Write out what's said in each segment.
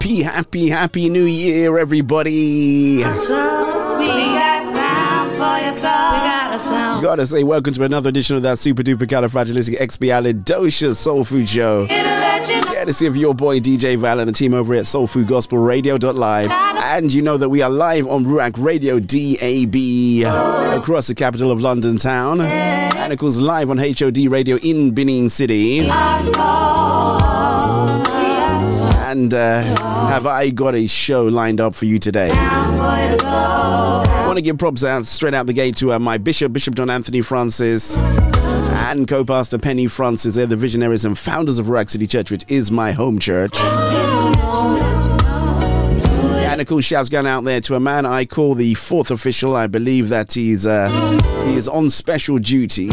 happy, happy, happy new year, everybody. You Gotta say, welcome to another edition of that super duper califragilistic expialidocious soul food show. Yeah, to see if your boy DJ Val and the team over at Soul Food Gospel Radio.live. And you know that we are live on Ruach Radio DAB across the capital of London town. And of course, live on HOD Radio in Benin City. And uh, have I got a show lined up for you today? I want to give props out straight out the gate to uh, my bishop, Bishop John Anthony Francis, and co pastor Penny Francis. They're the visionaries and founders of Ruach City Church, which is my home church. And a cool shout's going out there to a man I call the fourth official. I believe that he's uh, he is on special duty.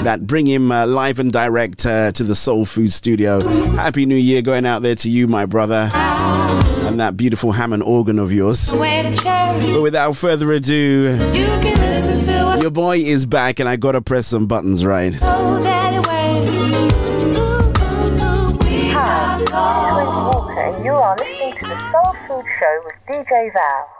that bring him uh, live and direct uh, to the Soul Food Studio. Happy New Year going out there to you, my brother, and that beautiful Hammond organ of yours. But without further ado, your boy is back, and I gotta press some buttons right. Hi, this is Walker, and you are listening to the Soul Food Show with DJ Val.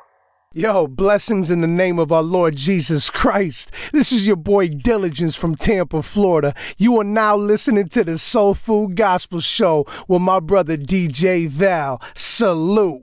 Yo, blessings in the name of our Lord Jesus Christ. This is your boy Diligence from Tampa, Florida. You are now listening to the Soul Food Gospel Show with my brother DJ Val. Salute.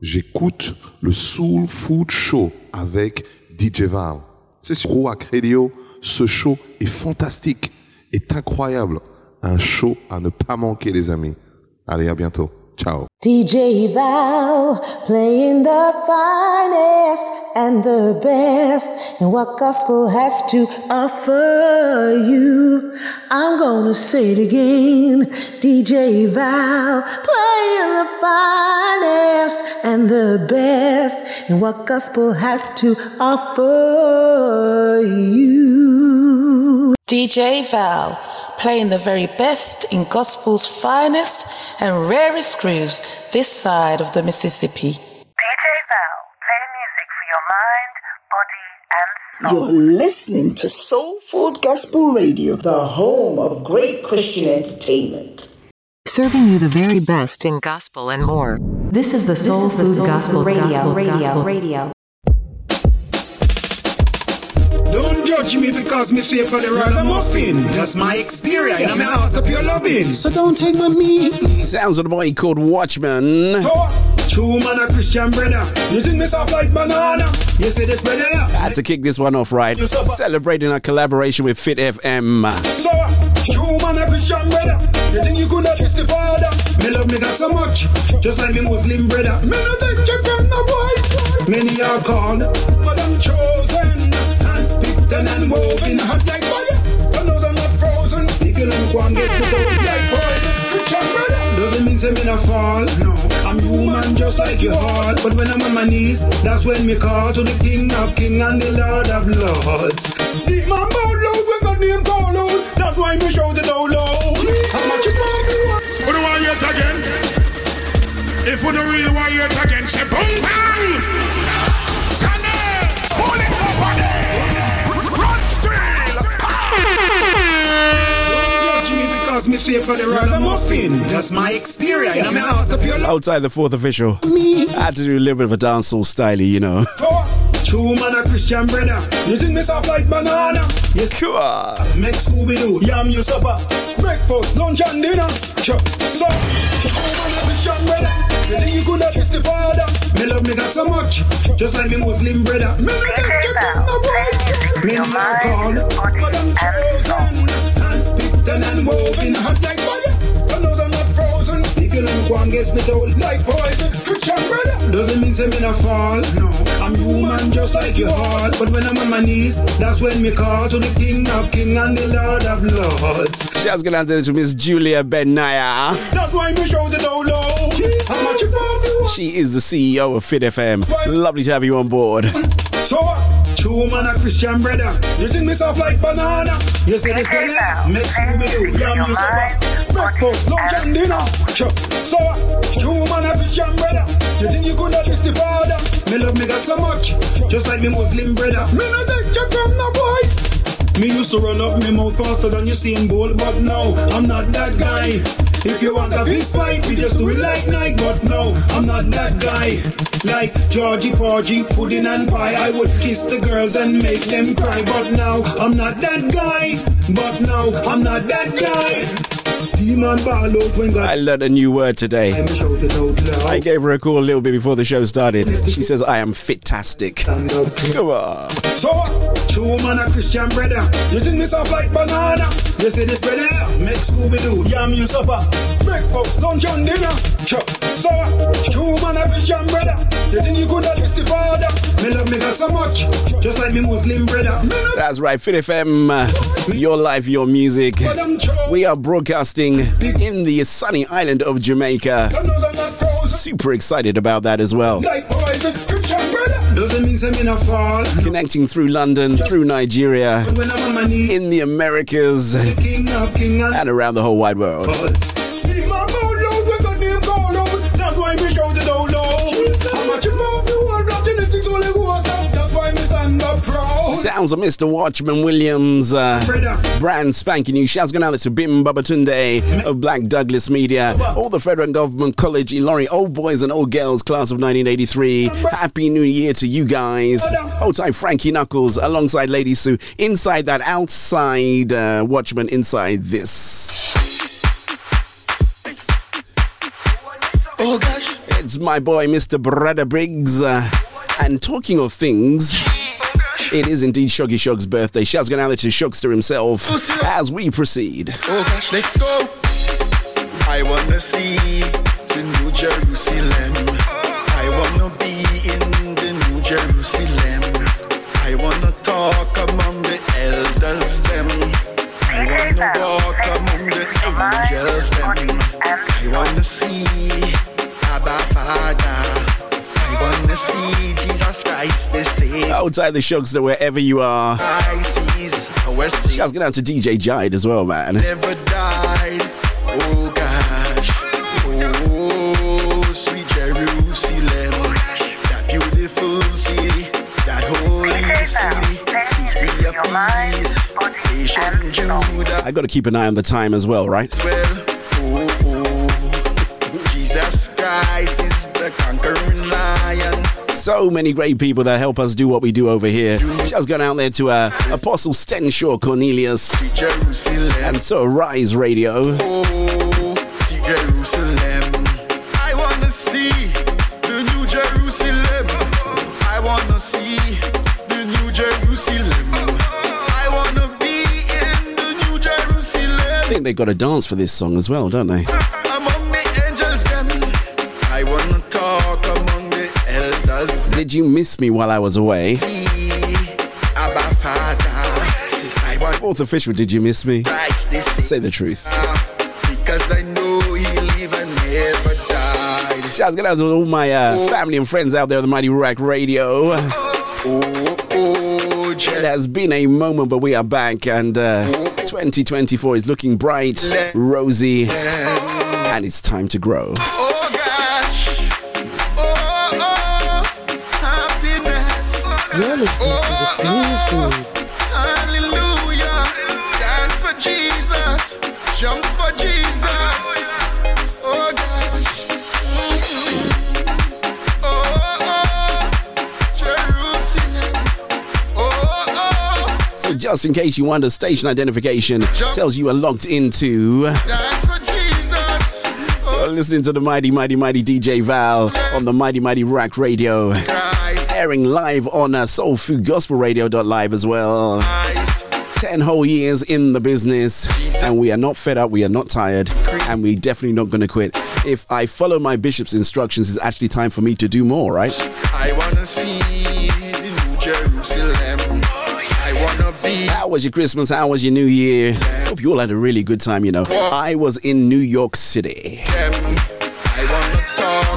j'écoute le Soul Food Show avec DJ Val. C'est sur Roac Radio. Ce show est fantastique, est incroyable. Un show à ne pas manquer, les amis. Allez, à bientôt. Ciao. DJ Val playing the finest and the best and what gospel has to offer you. I'm gonna say it again. DJ Val playing the finest and the best and what gospel has to offer you. DJ Val playing the very best in gospel's finest and rarest grooves this side of the Mississippi. DJ Val, playing music for your mind, body, and soul. You're listening to Soul Food Gospel Radio, the home of great Christian entertainment. Serving you the very best in gospel and more. This is the Soul is the Food Soul Gospel Food Radio. Gospel Radio. Radio. Radio. Judge me because me favor the ragamuffin. That's my exterior, and I'm out of your loving. So don't take my meat. Sounds of a boy called Watchman. True man, a Christian brother. You think me soft like banana? You see this brother? I had to kick this one off right. Celebrating our collaboration with Fit FM. So, true man, a Christian brother. You think you could not kiss the father? Me love me that so much, just like me Muslim brother. Me no take you from no boy. Many are called, but I'm chosen. And hot like fire. I doesn't mean say me not fall. No, I'm human just like you all. But when I'm on my knees, that's when me call to the King of King and the Lord of Lords. Speak my mouth loud when God name call out. That's why me shout it out loud. How much you want me? Who do want it again? If we don't really want it again, say boom bang! Judge me because me favor the ragamuffin. That's my exterior, and I'm out of your. Outside the fourth official. I had to do a little bit of a dancehall style, you know. True man, a Christian brother. You think me soft like banana? Yes, cool. Make Scooby Doo, yam you supper. Breakfast, lunch, and dinner. Sure. So, true man, a Christian brother. You think you could not kiss the father? Me love me that so much, just like me Muslim brother. Me no take you from no boy. Me no called, but I'm chosen. Handpicked and woven, hot like fire. I know I'm not frozen. If you don't go and get me like poison. Christian brother doesn't mean say me not fall. No, I'm human just like you all. But when I'm on my knees, that's when me call to the King of King and the Lord of Lords. Shouts going out to Miss Julia Benaya. That's why me shout it out loud. How much you from? She is the CEO of Fit FM. Lovely to have you on board. So True man a Christian brother. You think me soft like banana? You say this brother make Scooby Doo yam you suffer. Breakfast, lunch and dinner. So uh, true man a Christian brother. You think you could have list the father? Me love me got so much, just like me Muslim brother. Me no take you from no boy. Me used to run up me mouth faster than you seen Bolt, but now I'm not that guy. If you want a fist fight, we just do it like Nike, but no, I'm not that guy. Like Georgie Porgy, pudding and pie, I would kiss the girls and make them cry, but now I'm not that guy. But now I'm not that guy. Demon ball out when God I learned a new word today. shout it out loud. I gave her a call a little bit before the show started. She says, I am fitastic. Come on. So, true man a Christian brother. You think me soft like banana? You say this brother make Scooby Doo yam you supper. Breakfast, lunch and dinner. So, true man a Christian brother. You think you could have the father? Me love me got so much, just like me Muslim brother. That's right, Fit FM, uh, your life, your music. We are broadcasting in the sunny island of Jamaica. Super excited about that as well. Connecting through London, through Nigeria, in the Americas, and around the whole wide world. Sounds of Mr. Watchman Williams, uh, brand spanking new. Shouts going out to Bim Babatunde of Black Douglas Media, all the Federal Government College Ilorin, old boys and old girls, class of 1983. Happy New Year to you guys. Hold time Frankie Knuckles, alongside Lady Sue. Inside that, outside uh, Watchman, inside this. Oh gosh. It's my boy, Mr. Brother Briggs. Uh, and talking of things, it is indeed Shoggy Shog's birthday. Shouts going out to Shogster himself as we proceed. Oh gosh, let's go. I wanna see the New Jerusalem. I wanna be in the New Jerusalem. I wanna talk among the elders them. I wanna walk among the angels them. I wanna see Abba Father. I wanna see Jesus Christ the Savior. Outside the Shogster, wherever you are. I sees our Savior. Shouts going out to DJ Jide as well, man. never died. Oh gosh, oh sweet Jerusalem, that beautiful city, that holy city, city of peace, patient Judah. I got to keep an eye on the time as well, right? Well, oh, oh, oh. Jesus Christ is the conquering lion. So many great people that help us do what we do over here. Shouts going out there to uh, Apostle Stenshaw Cornelius and so Rise Radio. oh. I wanna see the new Jerusalem. I wanna see the new Jerusalem. I wanna be in the new I think they got a dance for this song as well, don't they? Did you miss me while I was away? Fourth official, did you miss me? Say the truth. because I know he live and never died. Shouts out to all my uh, family and friends out there on the Mighty Ruach Radio. It has been a moment, but we are back, and uh, 2024 is looking bright, rosy, and it's time to grow. You're listening to the Smooth Groove. Hallelujah. Dance for Jesus. Jump for Jesus. Oh gosh. Mm-hmm. Oh, oh, Jerusalem. Oh, oh, So, just in case you wonder, station identification tells you are locked into. dance for Jesus. You're listening to the mighty, mighty, mighty DJ Val on the mighty, mighty Ruach Radio. Airing live on uh, Soul Food Gospel Radio.live as well. 10 whole years in the business, and we are not fed up, we are not tired, and we definitely not going to quit. if I follow my bishop's instructions, it's actually time for me to do more, right? I wanna see New Jerusalem. I wanna be. How was your Christmas? How was your New Year? Hope you all had a really good time, you know. I was in New York City.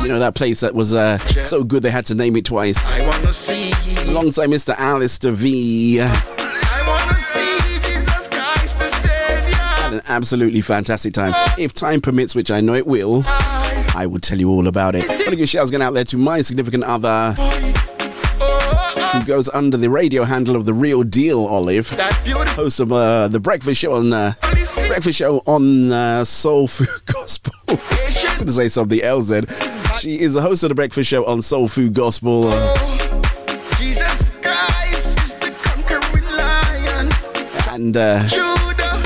I wanna talk. You know, that place that was uh, so good they had to name it twice. I wanna see. Alongside Mr. Alistair V. I wanna see Jesus Christ the Savior. Had an absolutely fantastic time. If time permits, which I know it will, I will tell you all about it. I give shouts going out there to my significant other who goes under the radio handle of the Real Deal Olive, host of uh, the Breakfast Show on uh, Breakfast Show on uh, Soul Food Gospel. I was going to say something else. Then she is the host of the Breakfast Show on Soul Food Gospel. Jesus Christ is the conquering lion. and uh, Judah,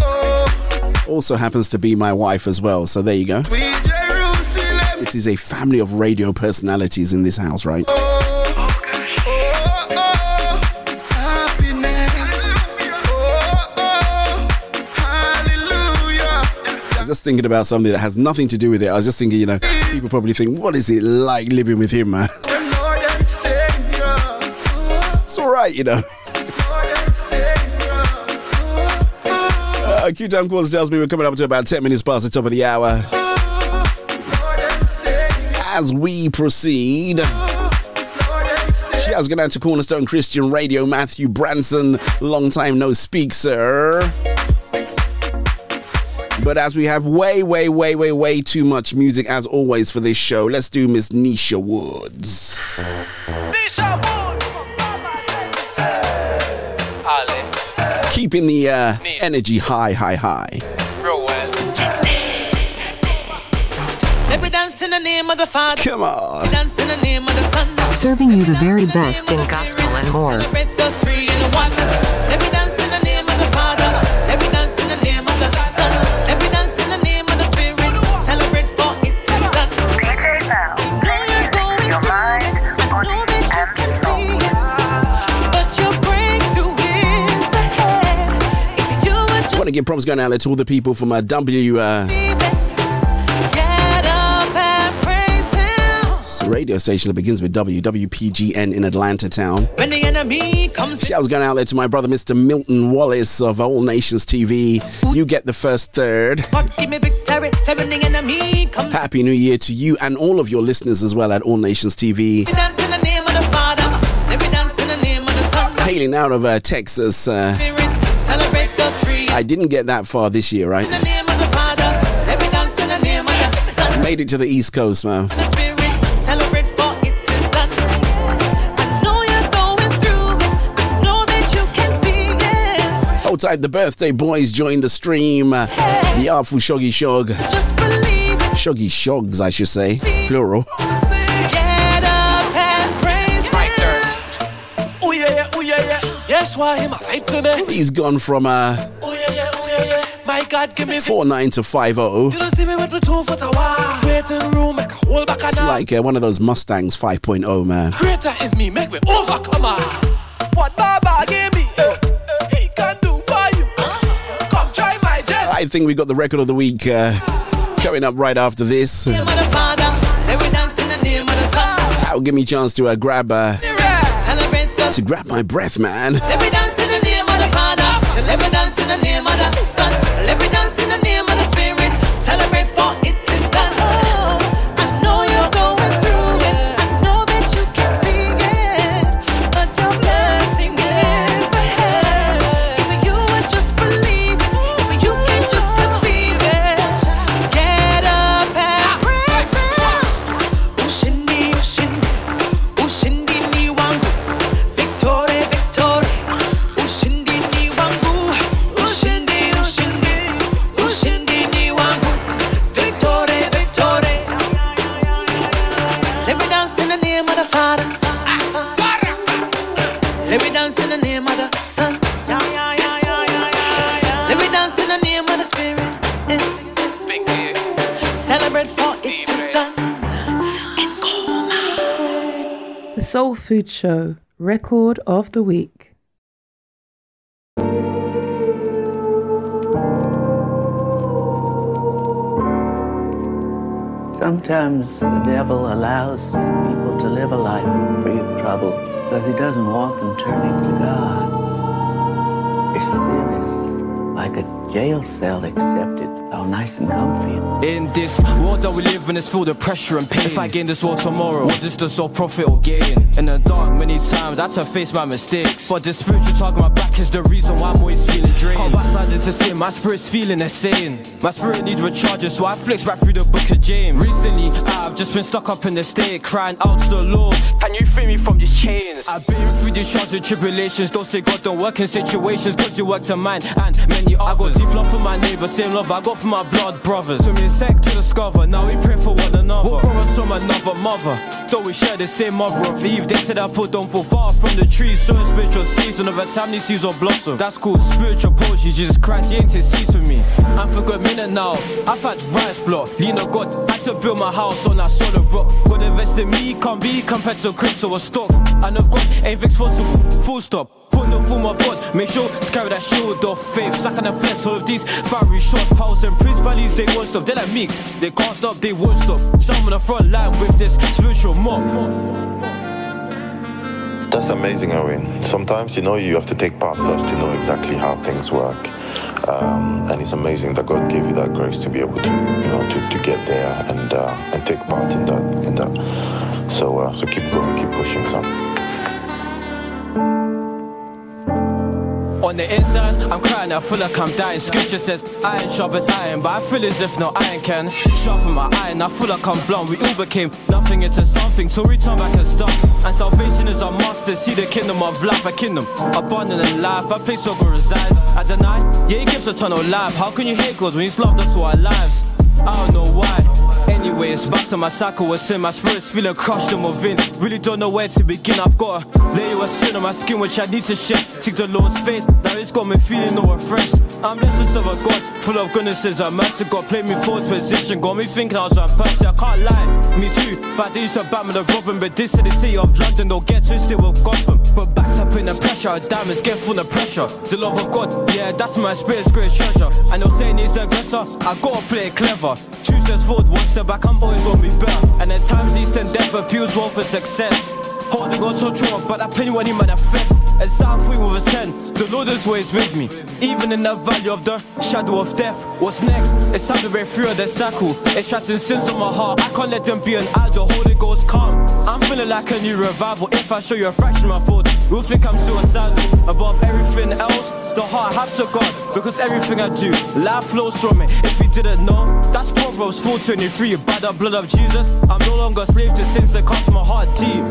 oh, also happens to be my wife as well. So there you go. It is a family of radio personalities in this house, right? Just thinking about something that has nothing to do with it. I was just thinking, you know, people probably think, what is it like living with him, man? It's all right, you know. Lord and Savior. Uh, Q Time Quarters tells me we're coming up to about 10 minutes past the top of the hour. As we proceed, shouts going out to Cornerstone Christian Radio, Matthew Branson, long time no speak, sir. But as we have way, way, way, way, way too much music as always for this show, let's do Miss Nisha Woods. Nisha Woods! Hey. Keeping the uh, energy high, high, high. Let me dance in the name of the Father. Come on. Dance in the name of the Son. Serving you the very best in gospel and more. Celebrate the three in one. Let me dance in the name of the Father. Let me dance in the name of the to give props going out there to all the people from uh, W. Uh, leave it, get up and praise Him. it's a radio station that begins with W, WPGN in Atlanta town. When the enemy comes Shouts going out there to my brother, Mr. Milton Wallace of All Nations TV. You get the first third. Give me victory. Say when the enemy comes Happy New Year to you and all of your listeners as well at All Nations TV. Let me dance in the name of the Father. Let me dance in the name of the Son. Hailing out of uh, Texas. Uh, I didn't get that far this year, right? In the name of the Father. Let me dance in the name of the Son. Made it to the East Coast, man. The Spirit, celebrate for it is done. I know you're going through it. I know that you can see it. Hold tight, the birthday boys joined the stream. Uh, the Artful Shoggy Shog. Just believe. Shoggy Shogs, I should say. Plural. A? He's gone from uh, God, give me. 4 9 to 5 0. You don't see me with the two foot a wall. Waiting room, make a whole back It's like uh, one of those Mustangs 5.0, man. Greater in me, make me overcomer. What Baba gave me, eh, he can do for you. Come try my. I think we got the record of the week uh, coming up right after this. Name of the Father. Let me dance in the name of the Son. That'll give me a chance to uh, grab uh, to grab my breath, man. Celebrate for it is done. The Soul Food Show Record of the Week. Sometimes the devil allows people to live a life free of trouble because he doesn't want them turning to God. Their sin is like a jail cell, except it's all nice and comfy. In this world that we live in, it's filled with pressure and pain. If I gain this world tomorrow, what does the soul profit or gain? In the dark, many times I to face my mistakes. But the spiritual talk on my back is the reason why I'm always feeling drained. Can't backslide into sin, my spirit's feeling insane. My spirit needs recharging, so I flicks right through the book of James. Recently, I've just been stuck up in the state, crying out to the Lord. Can you free me from these chains? I've been through these trials and tribulations. Don't say God don't work in situations, cause you work to mine and many others. I got deep love for my neighbor, same love I got for my blood brothers. To me, sect to discover, now we pray for one another. What promise from another mother? So we share the same mother of Eve. They said I put don't fall far from the tree. So in spiritual season of a time these seeds will blossom. That's called spiritual poetry. Jesus Christ, he intercedes for me. And for good minute now, I've had rice block. Lean on God, had to build my house on that solid rock. God invest in me, can't be compared to crypto or stocks. And of God, anything's possible. Full stop. Put no form of God, make sure to carry that shield of faith. Sucking and flex all of these fiery shots, powers and principalities, they won't stop. They're like mix, they can't stop, they won't stop. Some on the front line with this spiritual mob. That's amazing, Owen. Sometimes, you know, you have to take part first to know exactly how things work. Um, and it's amazing that God gave you that grace to be able to, you know, to, to get there and uh, and take part in that. In that. So, uh, so keep going, keep pushing, son. On the inside, I'm crying, I feel like I'm dying. Scripture says, iron sharp as iron, but I feel as if no iron can sharpen my iron. I feel like I'm blunt. We all became nothing into something, so we turn back and start. And salvation is our master. See the kingdom of life, a kingdom abundant in life. I place where God resides. I deny, yeah, He gives eternal life. How can you hate God when He's loved us all our lives? I don't know why. Anyway, it's back to my cycle with sin. My spirit's feeling crushed and within. Really don't know where to begin. I've got a layer of skin on my skin which I need to shed. Seek the Lord's face. Now it's got me feeling no refreshed. I'm blessed of a God full of goodnesses and mercy. God played me fourth position. Got me thinking I was on person. I can't lie. Me too. But they used to bat me the Robin. But this the city of London. Don't get twisted with Gotham. But backed up in the pressure. Diamonds get full of pressure. The love of God. Yeah, that's my spirit's great treasure. And they're saying he's the aggressor. I gotta play it clever. Two steps forward, one step back, I'm always on me better. And at times east and endeavor appeals well for success. Holding on to throne, but I penny when he manifests. And South we his 10, the Lord is always with me. Even in the valley of the shadow of death. What's next? It's time to break through of the cycle. It's shutting sins on my heart. I can't let them be an idol. Holy Ghost calm. I'm feeling like a new revival. If I show you a fraction of my thoughts, you'll think I'm suicidal. Above everything else, the heart has to God. Because everything I do, life flows from it. If you didn't know, that's Proverbs 423. By the blood of Jesus, I'm no longer slave to sins that cost my heart deep.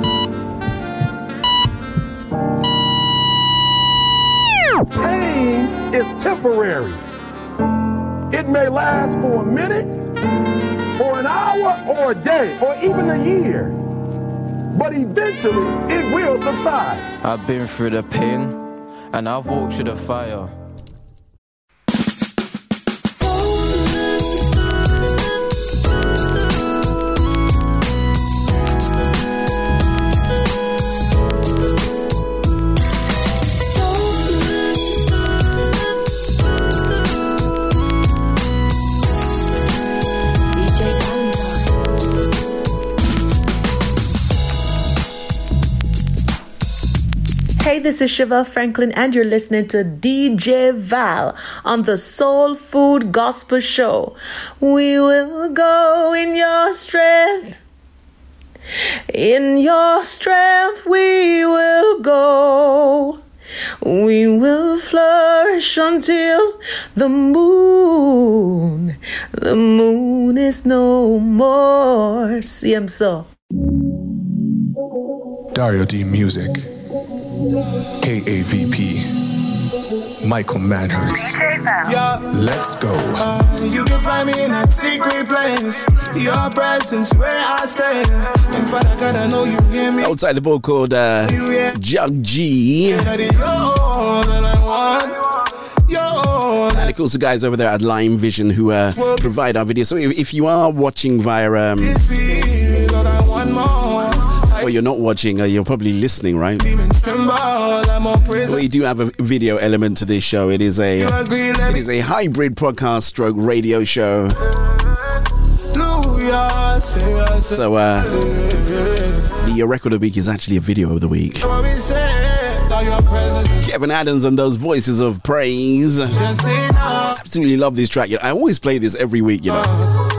Pain is temporary. It may last for a minute, or an hour, or a day, or even a year. But eventually, it will subside. I've been through the pain, and I've walked through the fire. This is Shiva Franklin, and you're listening to DJ Val on the Soul Food Gospel Show. We will go in your strength. In your strength, we will go. We will flourish until the moon. The moon is no more. See, I'm so. Dario D Music. KAVP. Michael Manhurst. Yeah. Let's go. Uh, you can find me in that secret place. Your presence where I stay. And Father God, I know you hear me. Outside the book called uh, Jug G. That is all that I want. You're all And of course, the guys over there at Lime Vision who uh, provide our videos. So if, if you are watching via, um, or you're not watching, uh, you're probably listening, right? Demons tremble, I'm all praise. We do have a video element to this show. It is a You agree, let it is a hybrid podcast stroke radio show. Hallelujah. I say, I say. So, uh, the record of the week is actually a video of the week. What we say, Lord, your presence is Kevin Adams and those voices of praise. Absolutely love this track. I always play this every week, you know.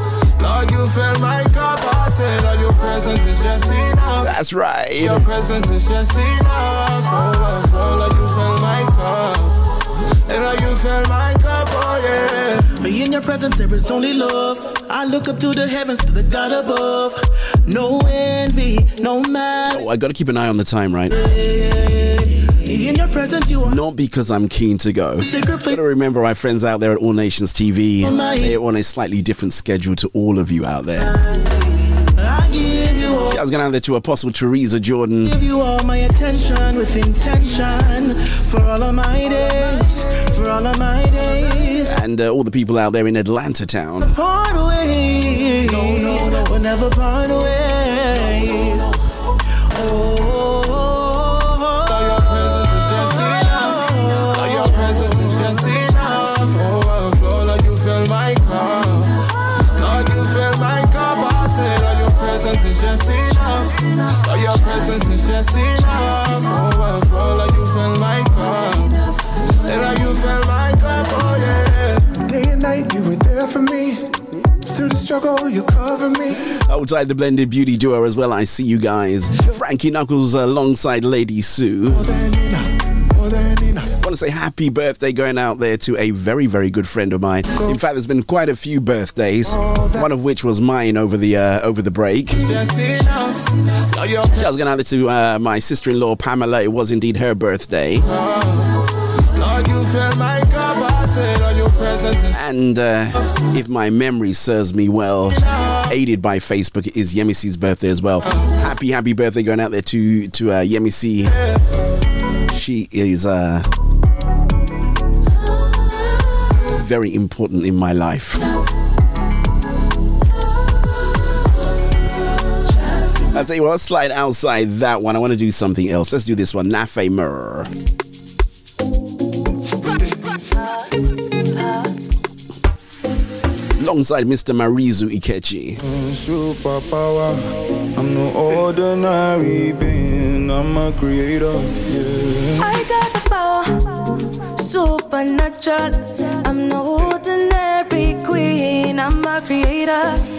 Lord, you fill my cup. I say, Lord, your presence is just enough. That's right. Your presence is just enough. Oh, oh, Lord, you fill my cup. And Lord, you fill my cup, oh yeah. In your presence there is only love. I look up to the heavens to the God above. No envy, no man. Oh, I gotta keep an eye on the time, right? In your presence you are Not because I'm keen to go. Secret place. Gotta remember my friends out there at All Nations TV. Oh they're on a slightly different schedule to all of you out there. I was gonna hand it to Apostle Teresa Jordan. Give you all my attention with intention for all of my days, for all of my days. and uh, all the people out there in Atlanta town. Part away. No, no, no, we'll never part ways. Oh, Lord, your presence is just enough. Lord, your presence is just enough. Oh, Overflow, Lord, you fill my cup. Lord, you fill my cup. I say, Lord, your presence is just enough. Lord, your presence is just enough. Overflow, Lord, you fill my cup. And you fill my cup, oh yeah. Day and night, you were there for me. Through the struggle, you cover me. Outside the blended beauty duo as well, I see you guys. Frankie Knuckles alongside Lady Sue. Want to say happy birthday going out there to a very, very good friend of mine. In fact, there's been quite a few birthdays. One of which was mine over the uh, over the break. Was going out to uh, my sister-in-law Pamela. It was indeed her birthday, and uh, if my memory serves me well, aided by Facebook, it is Yemisi's birthday as well. Happy, happy birthday going out there to to uh, Yemisi. She is uh, very important in my life. I'll tell you what, let's slide outside that one. I want to do something else. Let's do this one. Nafe Murr. Alongside Mr. Marizu Ikechi. Superpower. I'm no ordinary being. I'm a creator. Yeah. I got the power, supernatural. I'm no ordinary queen, I'm a creator.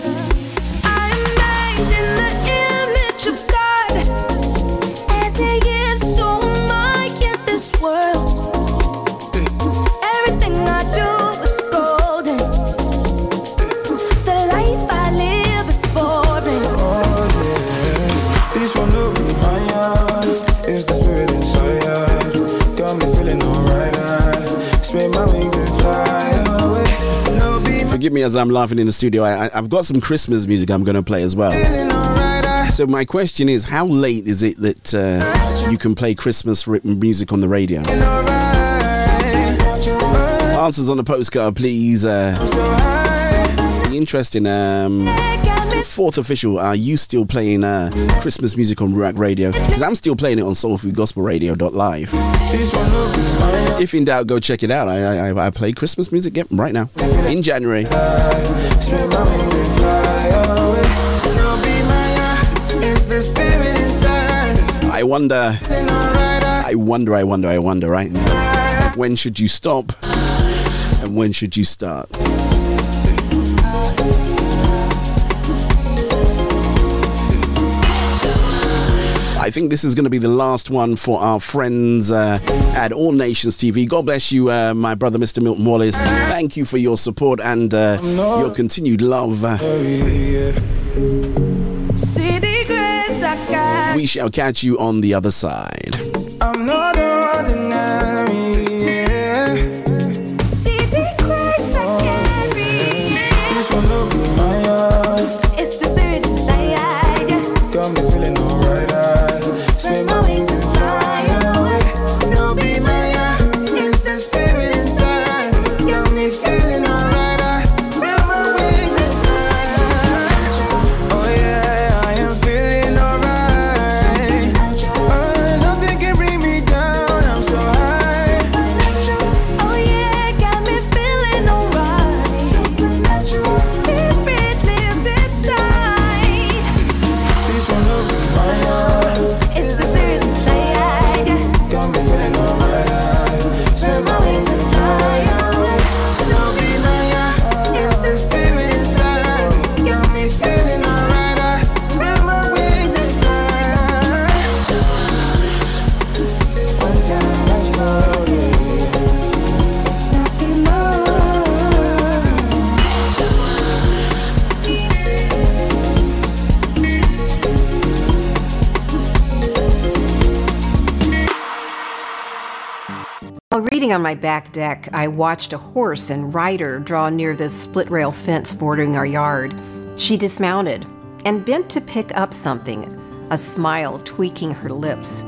Forgive me as I'm laughing in the studio. I, I've got some Christmas music I'm going to play as well. So my question is, how late is it that uh, you can play Christmas written music on the radio? Answers on the postcard, please. Uh, interesting. Um, fourth official, are you still playing uh, Christmas music on Ruach Radio? Because I'm still playing it on soulfoodgospelradio.live. If in doubt, go check it out. I I, I play Christmas music yep, right now in January. I wonder, I wonder, I wonder, I wonder. Right? When should you stop? And when should you start? Think this is going to be the last one for our friends uh, at All Nations TV. God bless you, uh, my brother, Mr. Milton Wallace. Thank you for your support and uh, your continued love. Uh, I we shall catch you on the other side. Reading on my back deck, I watched a horse and rider draw near the split rail fence bordering our yard. She dismounted and bent to pick up something, a smile tweaking her lips.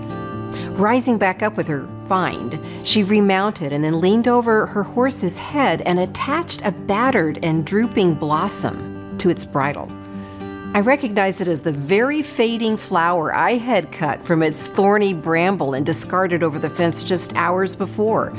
Rising back up with her find, she remounted and then leaned over her horse's head and attached a battered and drooping blossom to its bridle. I recognized it as the very fading flower I had cut from its thorny bramble and discarded over the fence just hours before.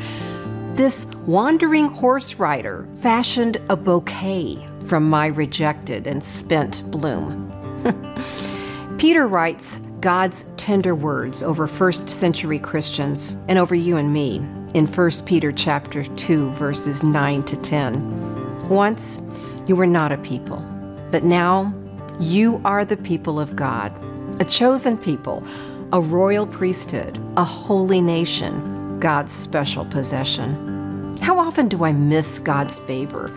This wandering horse rider fashioned a bouquet from my rejected and spent bloom. Peter writes God's tender words over first century Christians and over you and me in 1 Peter chapter 2 verses 9 to 10. Once you were not a people, but now you are the people of God, a chosen people, a royal priesthood, a holy nation, God's special possession. How often do I miss God's favor?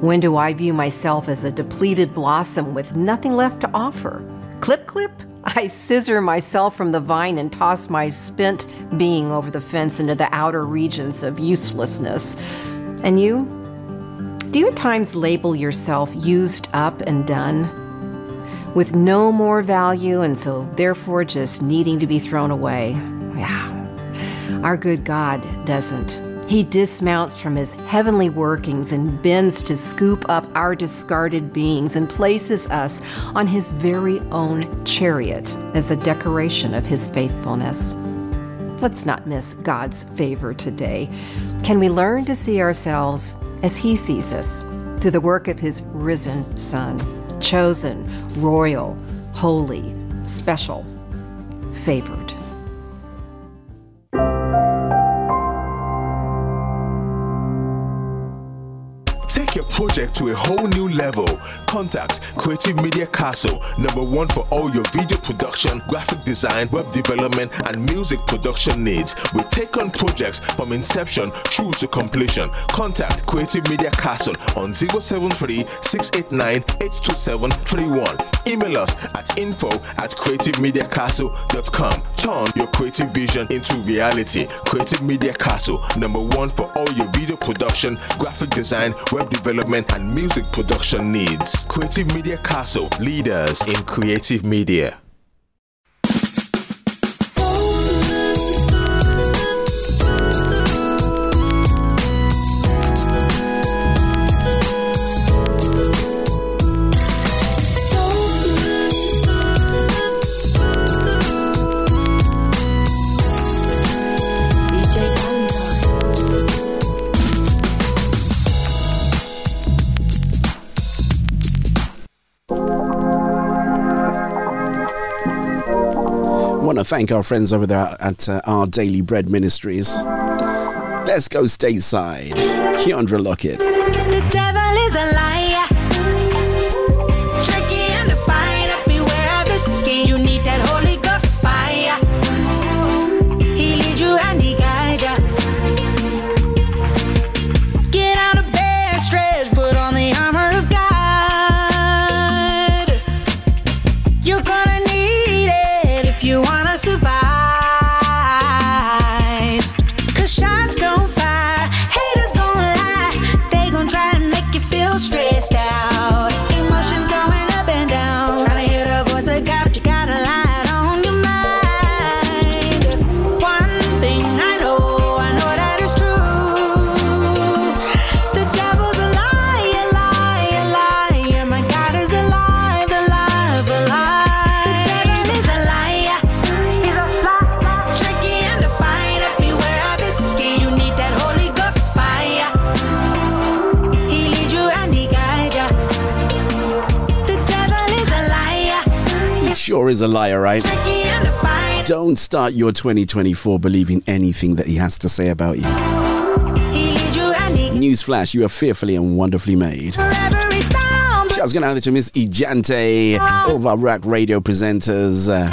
When do I view myself as a depleted blossom with nothing left to offer? Clip, clip, I scissor myself from the vine and toss my spent being over the fence into the outer regions of uselessness. And you? Do you at times label yourself used up and done? With no more value and so therefore just needing to be thrown away. Yeah. Our good God doesn't. He dismounts from his heavenly workings and bends to scoop up our discarded beings and places us on his very own chariot as a decoration of his faithfulness. Let's not miss God's favor today. Can we learn to see ourselves as he sees us through the work of his risen Son? Chosen, royal, holy, special, favored. Project to a whole new level. Contact Creative Media Castle, number one for all your video production, graphic design, web development, and music production needs. We take on projects from inception through to completion. Contact Creative Media Castle on 073 689 82731. Email us at info at creativemediacastle.com. Turn your creative vision into reality. Creative Media Castle, number one for all your video production, graphic design, web development, and music production needs. Creative Media Castle, leaders in creative media. To thank our friends over there at uh, Our Daily Bread Ministries. Let's go stateside. Keandra Lockett. The devil is a liar. Is a liar, right? Tricky and defiant. Don't start your 2024 believing anything that he has to say about you. He lead you Newsflash, you are fearfully and wonderfully made. forever is down. Shouts going out to Miss Ijante, all of our Ruach Radio presenters. Uh,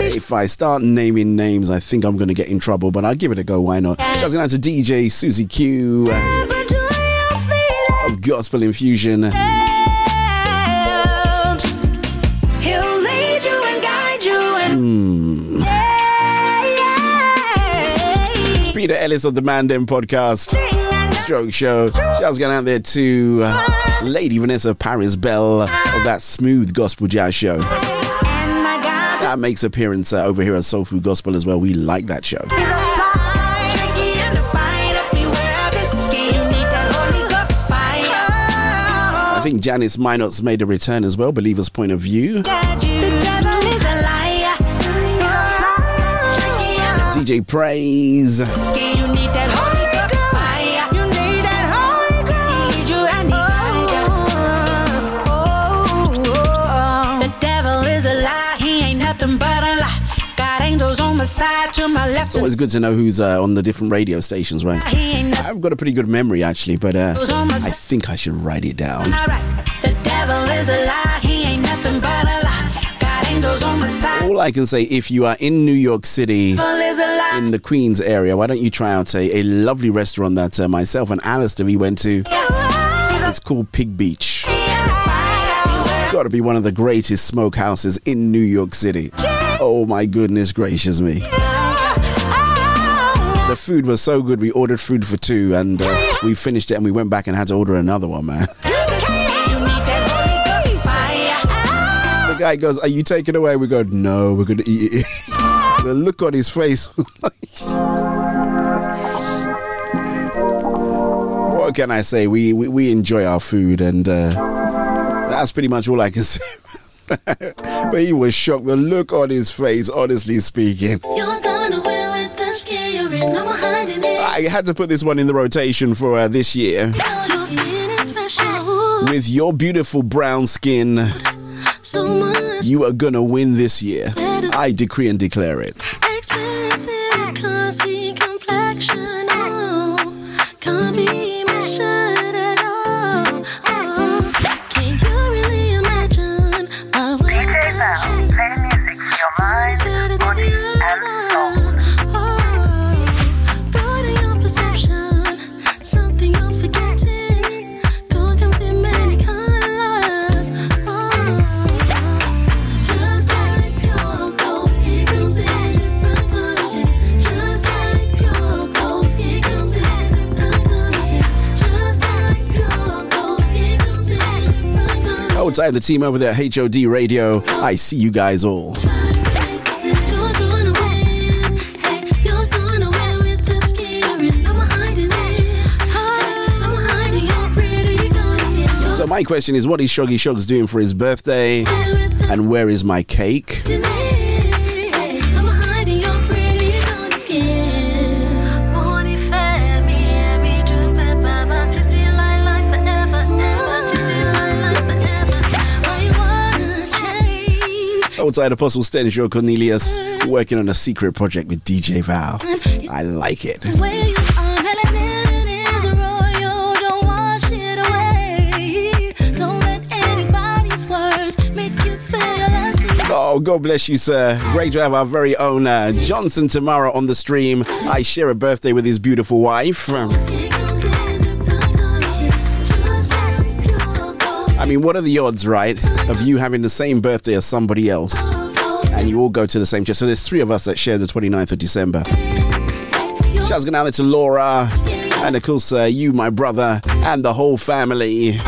if I start naming names, I think I'm going to get in trouble, but I'll give it a go. Why not? Shouts going out to DJ Susie Q uh, of Gospel Infusion. Peter Ellis of the Mandem podcast, Stroke Show. Shouts going out there to uh, Lady Vanessa Paris Bell of that smooth gospel jazz show. That makes appearance uh, over here at Soul Food Gospel as well. We like that show. I think Janice Minot's made a return as well, Believer's Point of View. My left. It's always good to know who's uh, on the different radio stations, right? I've got a pretty good memory actually, but uh, I think I should write it down. The devil is a lie, he ain't nothing but a lie. Got angels on my side. All I can say, if you are in New York City, in the Queens area, why don't you try out a, a lovely restaurant that uh, myself and Alistair we went to? It's called Pig Beach. Got to be one of the greatest smokehouses in New York City. Oh my goodness gracious me. The food was so good, we ordered food for two and uh, we finished it and we went back and had to order another one, man. The guy goes, Are you taking away? We go, No, we're going to eat it. the look on his face. what can I say? We, we, we enjoy our food and uh, that's pretty much all I can say. but he was shocked. The look on his face, honestly speaking. You're gonna wear with the scary, no more hiding it. I had to put this one in the rotation for uh, this year. Your skin is special. With your beautiful brown skin, So you are gonna win this year. I decree and declare it. Colors. Outside the team over there at HOD Radio, I see you guys all. So my question is, what is Shoggy Shogs doing for his birthday? And where is my cake? Outside Apostle Stanishaw Cornelius, working on a secret project with DJ Val. I like it. The way you are, melanin is royal. Don't wash it away. Don't let anybody's words make you feel less than Oh, God bless you, sir. Great to have our very own uh, Johnson Tamara on the stream. I share a birthday with his beautiful wife. Mean, what are the odds, right, of you having the same birthday as somebody else? And you all go to the same church. So there's three of us that share the 29th of December. Shouts going out to Laura. And of course, uh, you, my brother, and the whole family.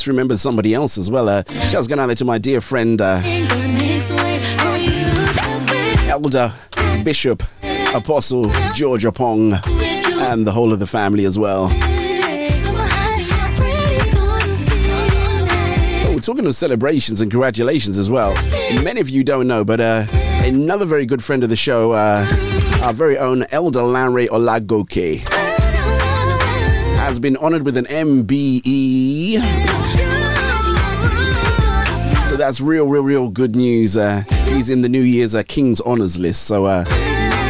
Just remembered somebody else as well. Uh, shouts going out to my dear friend, uh. Elder Bishop Apostle George Apong, and the whole of the family as well. Oh, talking of celebrations and congratulations as well. Many of you don't know, but uh, another very good friend of the show, uh, our very own Elder Lanre Olagoke, has been honored with an MBE. So that's real, real, real good news. Uh, he's in the New Year's uh, King's Honors list. So uh,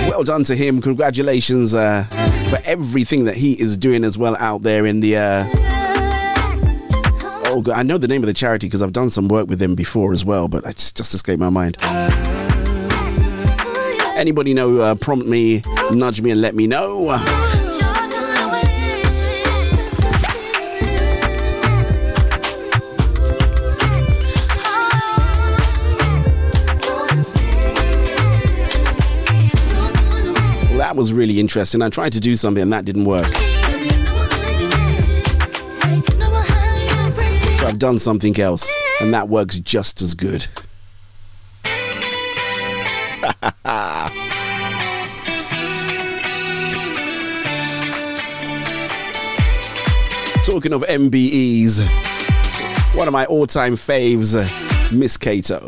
well done to him. Congratulations uh, for everything that he is doing as well out there in the. Uh, oh Oh, God, I know the name of the charity because I've done some work with them before as well, but it just, just escaped my mind. Anybody know? Uh, prompt me, nudge me, and let me know. That was really interesting. I tried to do something and that didn't work. So I've done something else and that works just as good. Talking of MBEs, one of my all time faves, Miss Cato.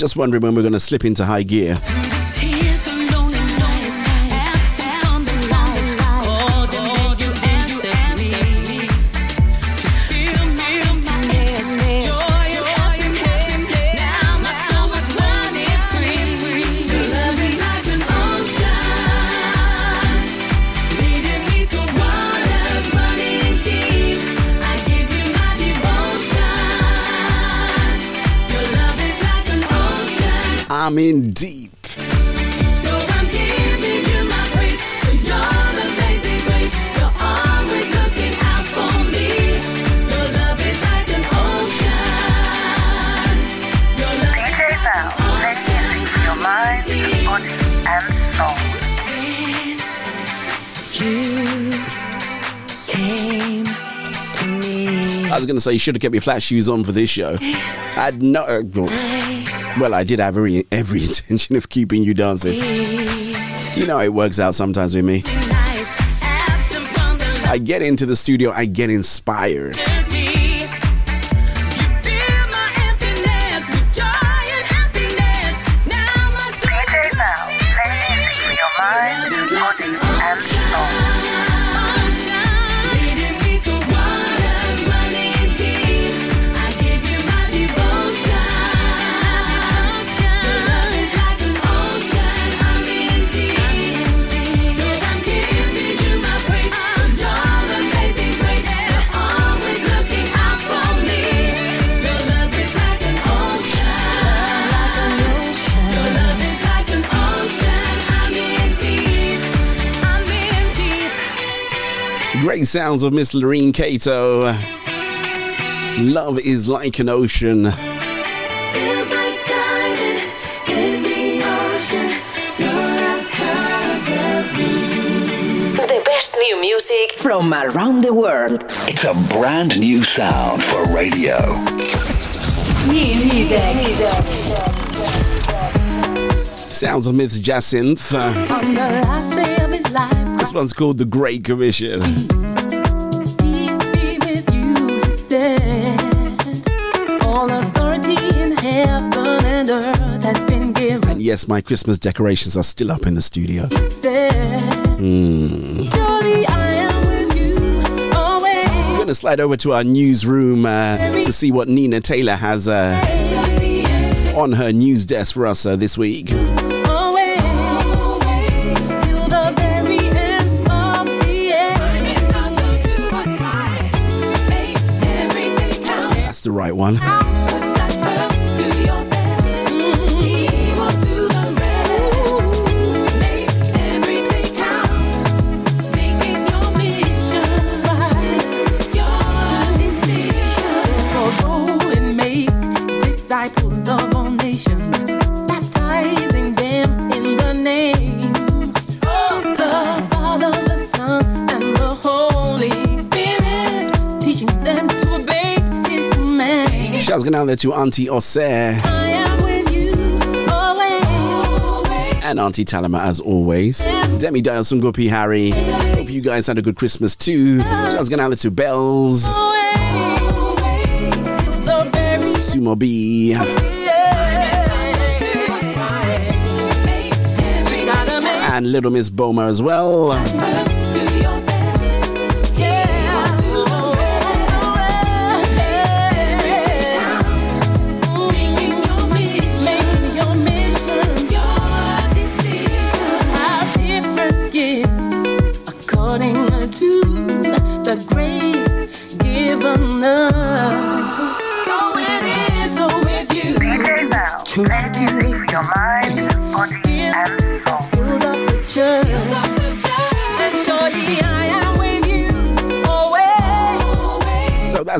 Just wondering when we're going to slip into high gear. To say you should have kept your flat shoes on for this show. I had no. uh, well, I did have every every intention of keeping you dancing. You know it works out sometimes with me. I get into the studio, I get inspired. Great sounds of Miss Lurine Cato. Love is like an ocean. The best new music from around the world. It's a brand new sound for radio. New music. Sounds of Miss Jacinth. On the last day of his life, this one's called The Great Commission. Yes, my Christmas decorations are still up in the studio. Said. I am with you always. We're going to slide over to our newsroom uh, to see what Nina Taylor has uh, on her news desk for us uh, this week. Always, till the very end of the end. That's the right one. Shouts out to Auntie Osser and Auntie Talama as always. Demi Dial Sungopi Harry. Hope you guys had a good Christmas too. Shouts going out to Bells, Sumo B, and Little Miss Boma as well.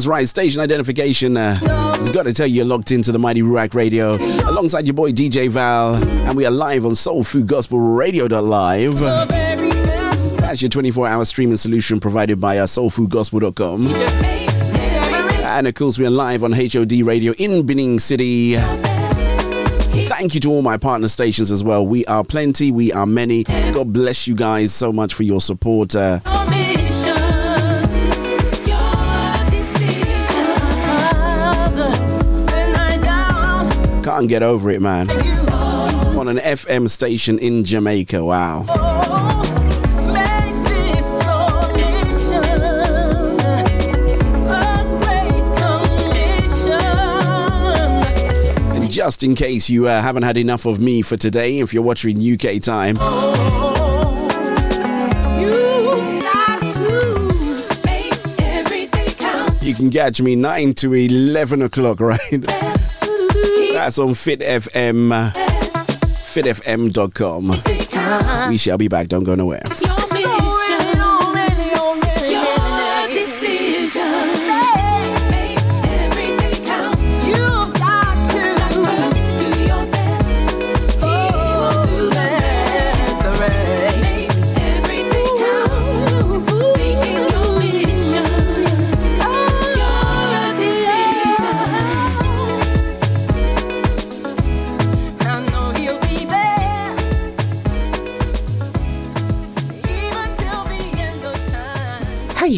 That's right, station identification. Uh, it's got to tell you, you're locked into the Mighty Ruach Radio alongside your boy DJ Val, and we are live on Soul Food Gospel Radio Live. That's your 24 hour streaming solution provided by uh, soulfoodgospel.com. And of course, we are live on HOD Radio in Benin City. Thank you to all my partner stations as well. We are plenty, we are many. God bless you guys so much for your support. Uh, can't get over it, man. On an FM station in Jamaica, wow. And just in case you uh, haven't had enough of me for today, if you're watching UK time, you can catch me 9 to 11 o'clock, right? That's on Fit FM, fitfm.com. We shall be back. Don't go nowhere.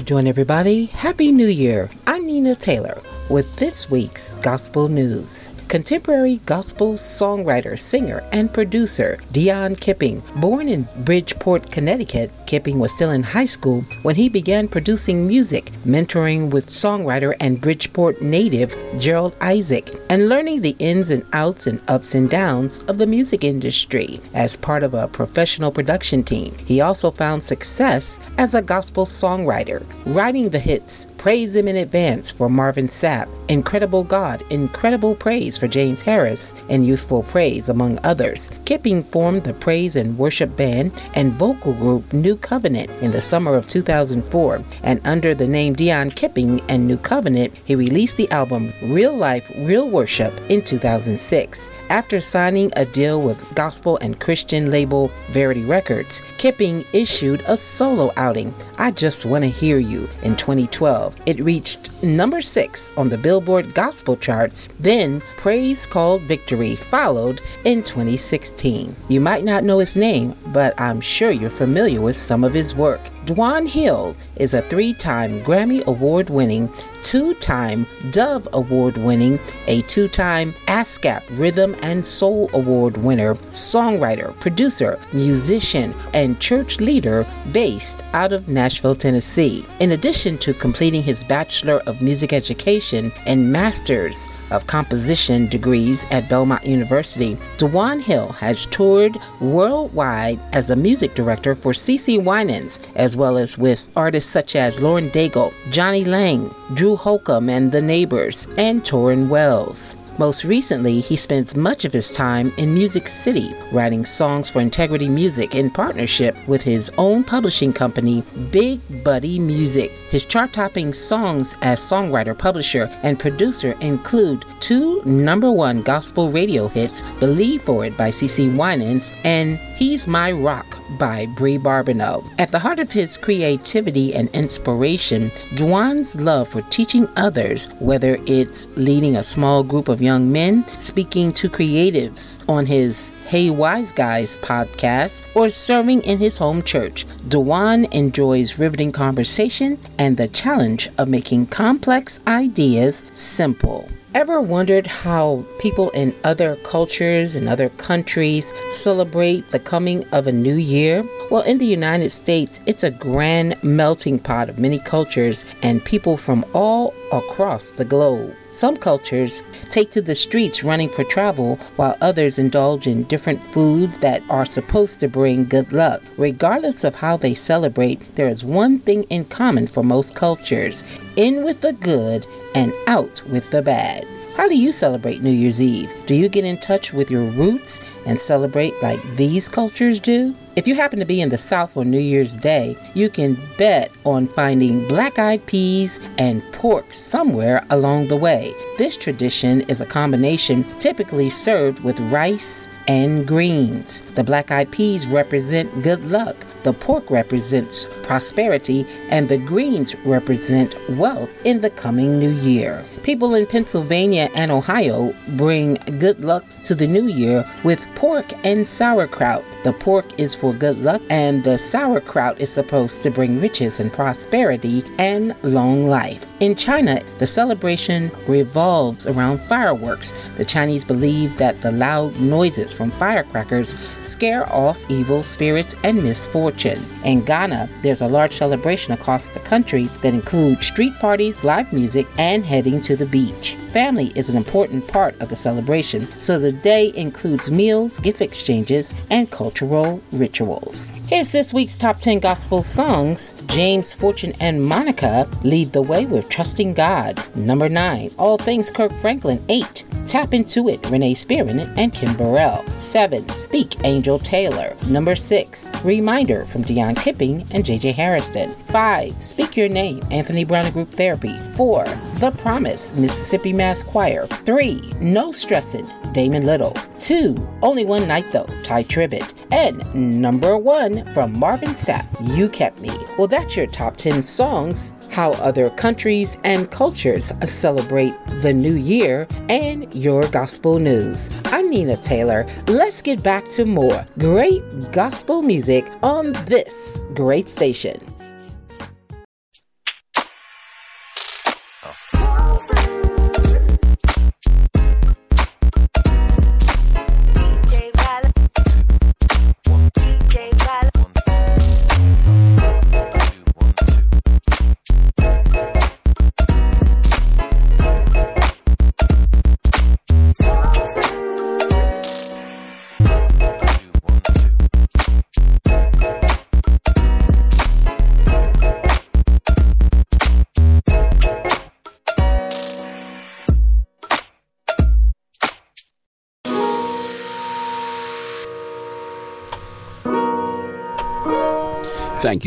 You doing everybody? Happy New Year. I'm Nina Taylor with this week's Gospel News. Contemporary gospel songwriter, singer, and producer Deon Kipping, born in Bridgeport, Connecticut, Kipping was still in high school when he began producing music, mentoring with songwriter and Bridgeport native Gerald Isaac, and learning the ins and outs and ups and downs of the music industry as part of a professional production team. He also found success as a gospel songwriter, writing the hits Praise Him in Advance for Marvin Sapp, Incredible God, Incredible Praise for James Harris, and Youthful Praise, among others. Kipping formed the praise and worship band and vocal group New Covenant in the summer of 2004, and under the name Deon Kipping and New Covenant, he released the album Real Life, Real Worship in 2006. After signing a deal with gospel and Christian label Verity Records, Kipping issued a solo outing, I Just Wanna Hear You, in 2012. It reached number six on the Billboard Gospel charts. Then, Praise Called Victory followed in 2016. You might not know his name, but I'm sure you're familiar with some of his work. Dwan Hill is a three time Grammy Award winning, two time Dove Award winning, a two time ASCAP Rhythm and Soul Award winner, songwriter, producer, musician, and church leader based out of Nashville, Tennessee. In addition to completing his Bachelor of Music Education and Masters of Composition degrees at Belmont University, Dwan Hill has toured worldwide as a music director for CeCe Winans, as well as with artists such as Lauren Daigle, Jonny Lang, Drew Holcomb and the Neighbors, and Tauren Wells. Most recently, he spends much of his time in Music City, writing songs for Integrity Music in partnership with his own publishing company, Big Buddy Music. His chart topping songs as songwriter, publisher, and producer include two number one gospel radio hits, Believe For It by CeCe Winans and He's My Rock by Bri Babineaux. At the heart of his creativity and inspiration, Dwan's love for teaching others, whether it's leading a small group of young men, speaking to creatives on his Hey Wise Guys podcast, or serving in his home church. Dwan enjoys riveting conversation and the challenge of making complex ideas simple. Ever wondered how people in other cultures and other countries celebrate the coming of a new year? Well, in the United States, it's a grand melting pot of many cultures and people from all across the globe. Some cultures take to the streets running for travel, while others indulge in different foods that are supposed to bring good luck. Regardless of how they celebrate, there is one thing in common for most cultures in with the good and out with the bad. How do you celebrate New Year's Eve? Do you get in touch with your roots and celebrate like these cultures do? If you happen to be in the South on New Year's Day, you can bet on finding black eyed peas and pork somewhere along the way. This tradition is a combination typically served with rice and greens. The black eyed peas represent good luck, the pork represents prosperity, and the greens represent wealth in the coming new year. People in Pennsylvania and Ohio bring good luck to the new year with pork and sauerkraut. The pork is for good luck, and the sauerkraut is supposed to bring riches and prosperity and long life. In China, the celebration revolves around fireworks. The Chinese believe that the loud noises from firecrackers scare off evil spirits and misfortune. In Ghana, there's a large celebration across the country that includes street parties, live music, and heading to the beach. Family is an important part of the celebration, so the day includes meals, gift exchanges, and cultural rituals. Here's this week's top 10 gospel songs. James Fortune and Monica lead the way with Trusting God. Number 9, All Things Kirk Franklin. 8, Tap Into It, Renee Spearman and Kim Burrell. 7, Speak, Angel Taylor. Number 6, Reminder from Deon Kipping and JJ Hairston. 5, Speak Your Name, Anthony Brown Group Therapy. 4, The Promise, Mississippi Mass Choir. 3, No Stressin', Damon Little. 2, Only One Night Though, Tye Tribbett. And number 1 from Marvin Sapp, You Kept Me. Well, that's your top 10 songs how other countries and cultures celebrate the new year, and your gospel news. I'm Nina Taylor. Let's get back to more great gospel music on this great station.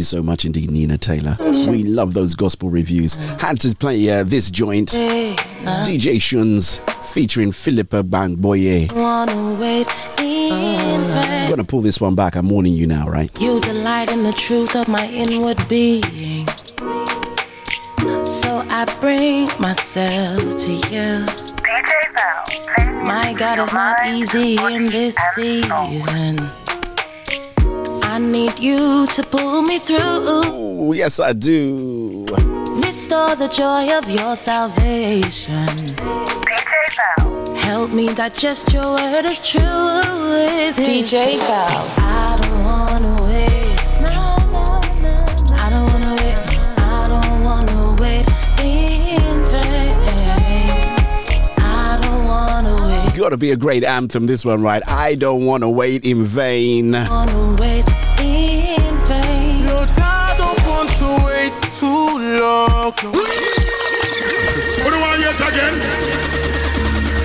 So much indeed, Nina Taylor. We love those gospel reviews. Had to play uh, this joint, DJ Shuns featuring Philippa Bamgboye. Wanna wait in vain. I'm gonna pull this one back. I'm warning you now, right? You delight in the truth of my inward being. So I bring myself to you. My God is not easy in this season. I need you to pull me through. Oh, yes, I do. Restore the joy of your salvation. DJ Val. Help me digest your word as true. DJ Val. I don't wanna wait. No, no, no, I don't wanna wait. I don't wanna wait in vain. I don't wanna wait. It's gotta be a great anthem, this one, right? I don't wanna wait in vain. Too long. Who do want yet again?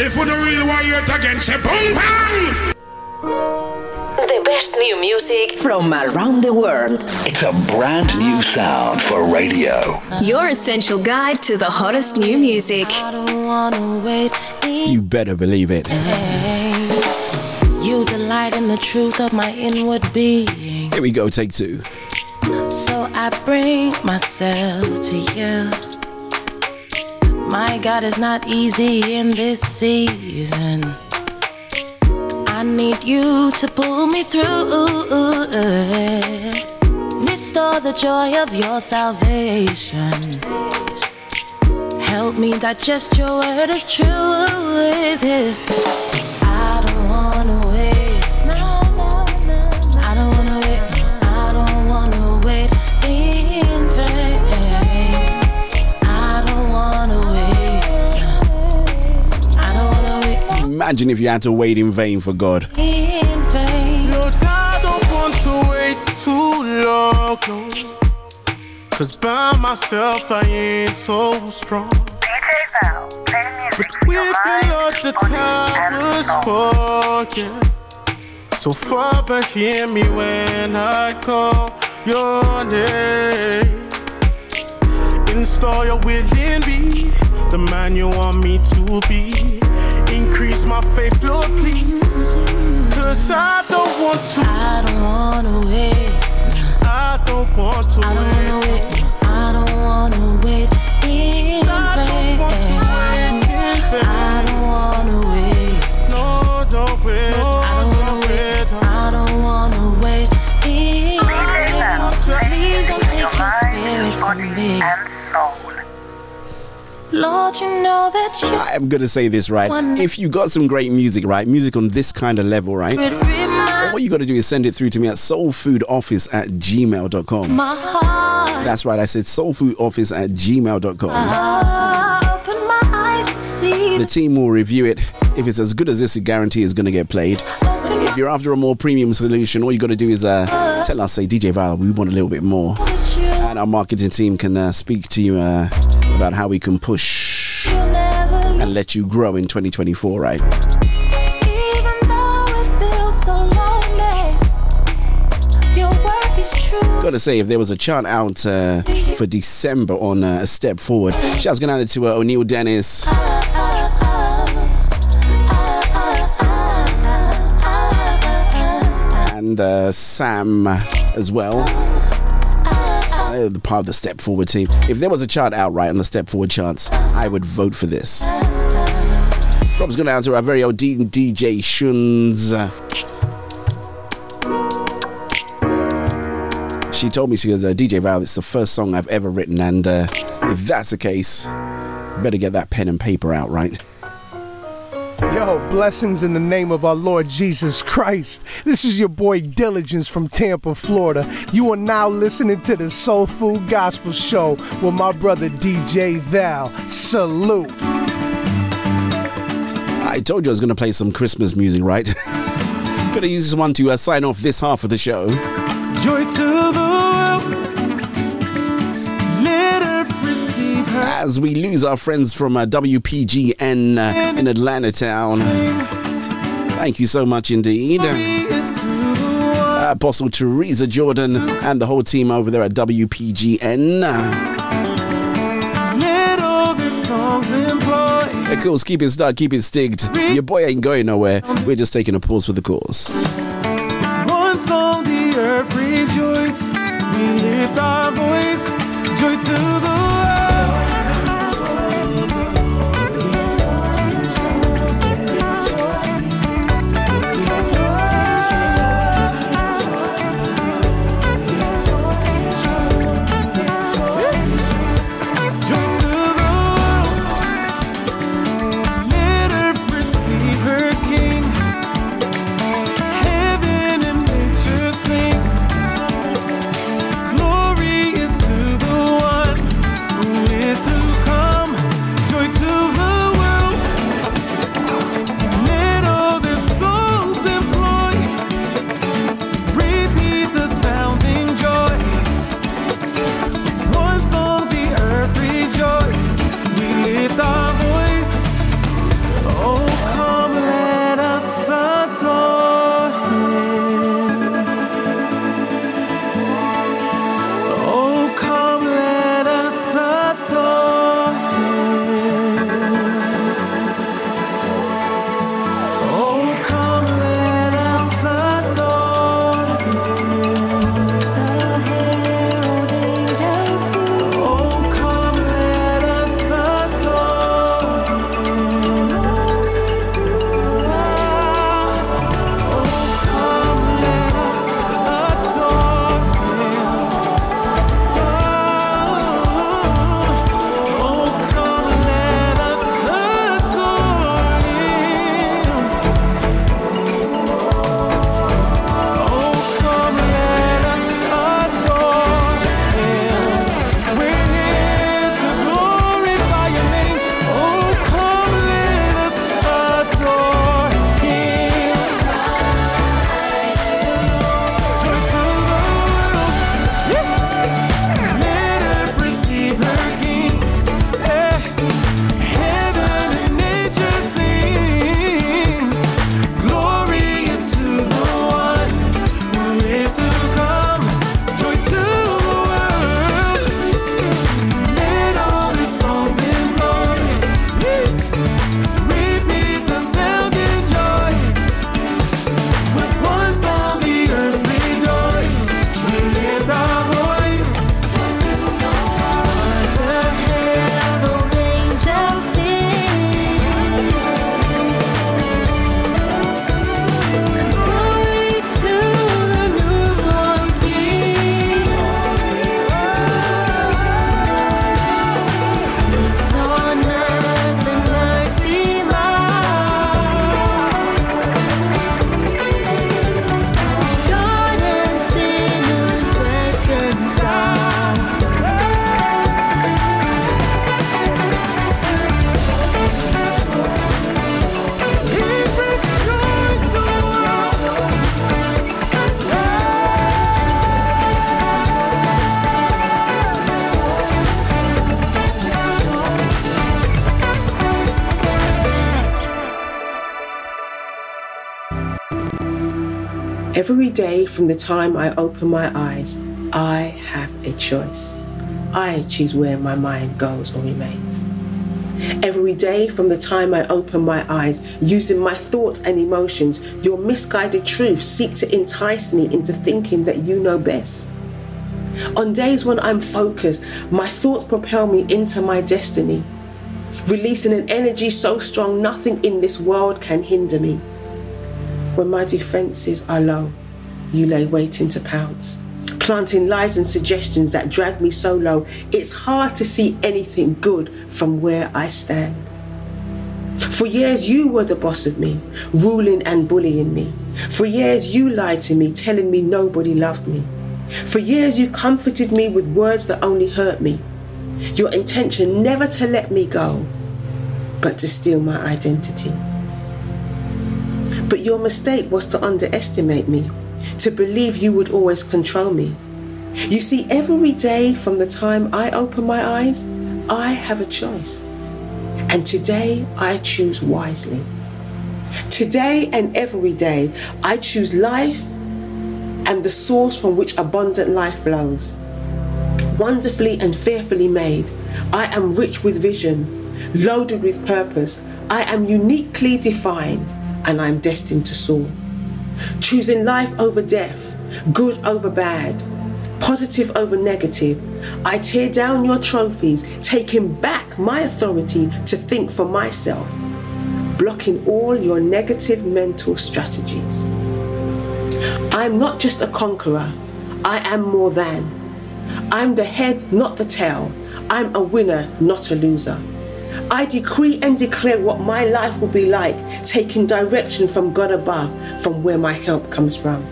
If we don't really want yet again, say boom bang! The best new music from around the world. It's a brand new sound for radio. Your essential guide to the hottest new music. I don't wanna wait You better believe it. You delight in the truth of my inward being. Here we go, take two. So I bring myself to you. My God is not easy in this season. I need you to pull me through. Restore the joy of your salvation. Help me digest your word as true. I Imagine if you had to wait in vain for God. in vain. Lord, I don't want to wait too long. no. Cause by myself I ain't so strong. But with you lost the time was for yeah. So Father, hear me when I call your name. Install your will in me, the man you want me to be. Increase my faith, Lord, please. Cause I don't want to. I don't wanna wait. I don't want to I don't wait. I don't wanna wait Lord, you know that you I'm gonna say this right. If you got some great music, right? Music on this kind of level, right? All you gotta do is send it through to me at soulfoodoffice at gmail.com. That's right, I said soulfoodoffice at gmail.com. I open my eyes to see The team will review it. If it's as good as this, you guarantee it's gonna get played. If you're after a more premium solution, all you gotta do is uh, tell us, say, DJ Val, we want a little bit more. And our marketing team can uh, speak to you uh, about how we can push and let you grow in 2024, right? Even though it feels so lonely, your word is true. Gotta say, if there was a chart out uh, for December on uh, a step forward, shouts going out to uh, O'Neill Dennis, and uh, Sam as well. Uh, the part of the step forward team. If there was a chart outright on the step forward charts, I would vote for this. Rob's going to answer our very old D- DJ Shuns. She told me she goes, uh, DJ Val, it's the first song I've ever written, and uh, if that's the case, better get that pen and paper out, right? Yo, blessings in the name of our Lord Jesus Christ. This is your boy Diligence from Tampa, Florida. You are now listening to the Soul Food Gospel Show with my brother DJ Val. Salute. I told you I was going to play some Christmas music, right? Gonna use this one to uh, sign off this half of the show. Joy to the world. As we lose our friends from uh, WPGN uh, in Atlanta town. Thank you so much indeed. Uh, Apostle Teresa Jordan and the whole team over there at WPGN. Hey, course, keep it stuck, keep it sticked. Your boy ain't going nowhere. We're just taking a pause for the course. We lift our voice. Joy to the Joy from the time I open my eyes, I have a choice. I choose where my mind goes or remains. Every day from the time I open my eyes, using my thoughts and emotions, your misguided truths seek to entice me into thinking that you know best. On days when I'm focused, my thoughts propel me into my destiny, releasing an energy so strong nothing in this world can hinder me. When my defenses are low, you lay waiting to pounce, planting lies and suggestions that drag me so low, it's hard to see anything good from where I stand. For years, you were the boss of me, ruling and bullying me. For years, you lied to me, telling me nobody loved me. For years, you comforted me with words that only hurt me. Your intention never to let me go, but to steal my identity. But your mistake was to underestimate me, to believe you would always control me. You see, every day from the time I open my eyes, I have a choice. And today I choose wisely. Today and every day, I choose life and the source from which abundant life flows. Wonderfully and fearfully made, I am rich with vision, loaded with purpose. I am uniquely defined, and I am destined to soar. Choosing life over death, good over bad, positive over negative. I tear down your trophies, taking back my authority to think for myself, blocking all your negative mental strategies. I'm not just a conqueror, I am more than. I'm the head, not the tail. I'm a winner, not a loser. I decree and declare what my life will be like, taking direction from God above, from where my help comes from.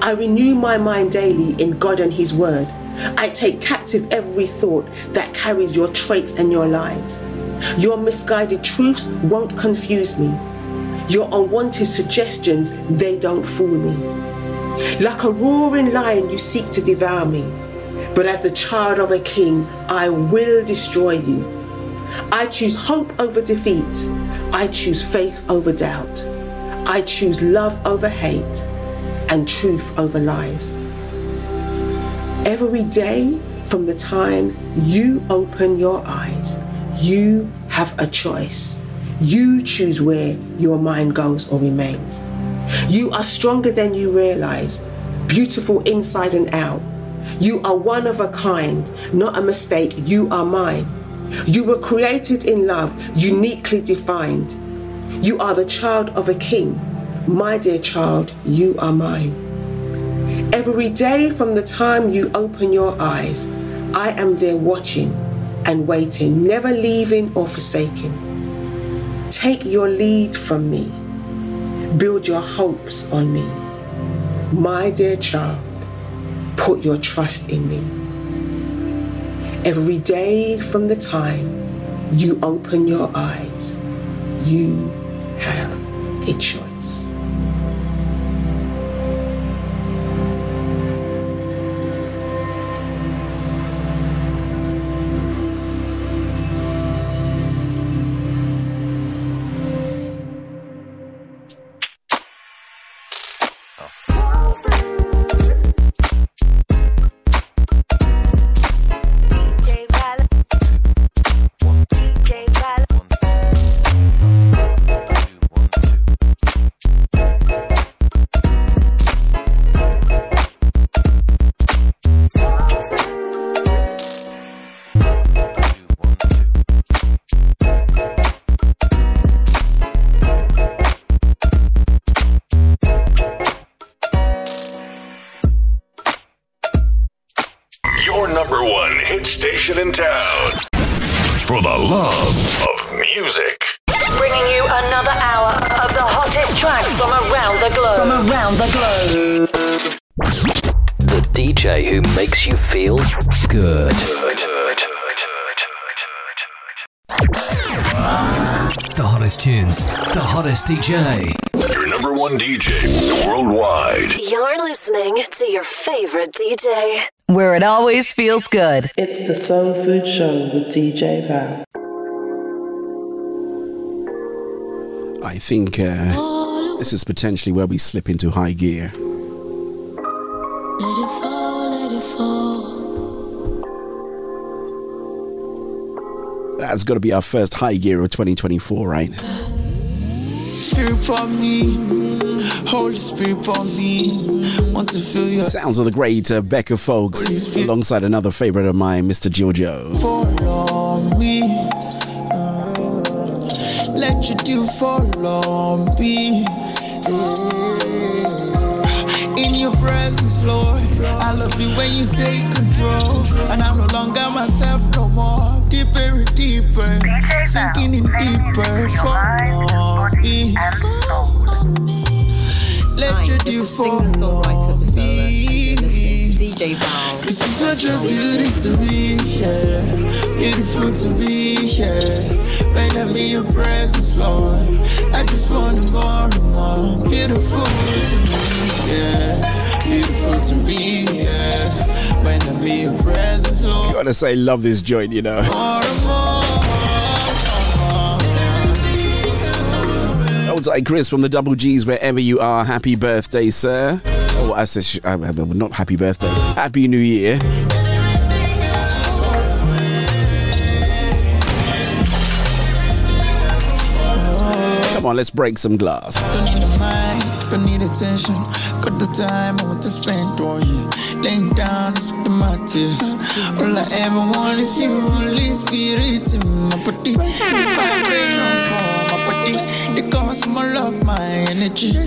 I renew my mind daily in God and His Word. I take captive every thought that carries your traits and your lies. Your misguided truths won't confuse me. Your unwanted suggestions, they don't fool me. Like a roaring lion, you seek to devour me. But as the child of a king, I will destroy you. I choose hope over defeat. I choose faith over doubt. I choose love over hate and truth over lies. Every day from the time you open your eyes, you have a choice. You choose where your mind goes or remains. You are stronger than you realize, beautiful inside and out. You are one of a kind, not a mistake. You are mine. You were created in love, uniquely defined. You are the child of a king. My dear child, you are mine. Every day from the time you open your eyes, I am there watching and waiting, never leaving or forsaking. Take your lead from me. Build your hopes on me. My dear child, put your trust in me. Every day from the time you open your eyes, you have a choice. DJ. Your number one DJ worldwide. You're listening to your favorite DJ. Where it always feels good. It's the Soul Food Show with DJ Val. I think uh, this is potentially where we slip into high gear. Let it fall, let it fall. That's got to be our first high gear of 2024, right? Spirit on me, Holy Spirit on me. Want to feel your Sounds of the great uh, Becca Folkes, alongside another favorite of mine, Mr. Giorgio. follow me. Let your dew follow me. In your presence, Lord, I love you when you take control. And I'm no longer myself no more. Deeper and deeper, sinking in deeper. Follow me. Let your dew follow me. DJ Val. This is such a beauty to me, yeah. Beautiful to be, yeah. When I'm in your presence, Lord, I just want more and more. Beautiful to me, yeah. Beautiful to me, yeah. When I'm in your presence, Lord, Gotta say, love this joint, you know. more. Outside Chris from the Double G's, wherever you are, happy birthday, sir. Oh, I said, sh- uh, not happy birthday, happy new year. Come on, let's break some glass. Got the time I want to spend on you. Laying down and sweat my tears. All I ever want is you, Holy Spirit in my body. The vibration from my body. Comes from my love, my energy.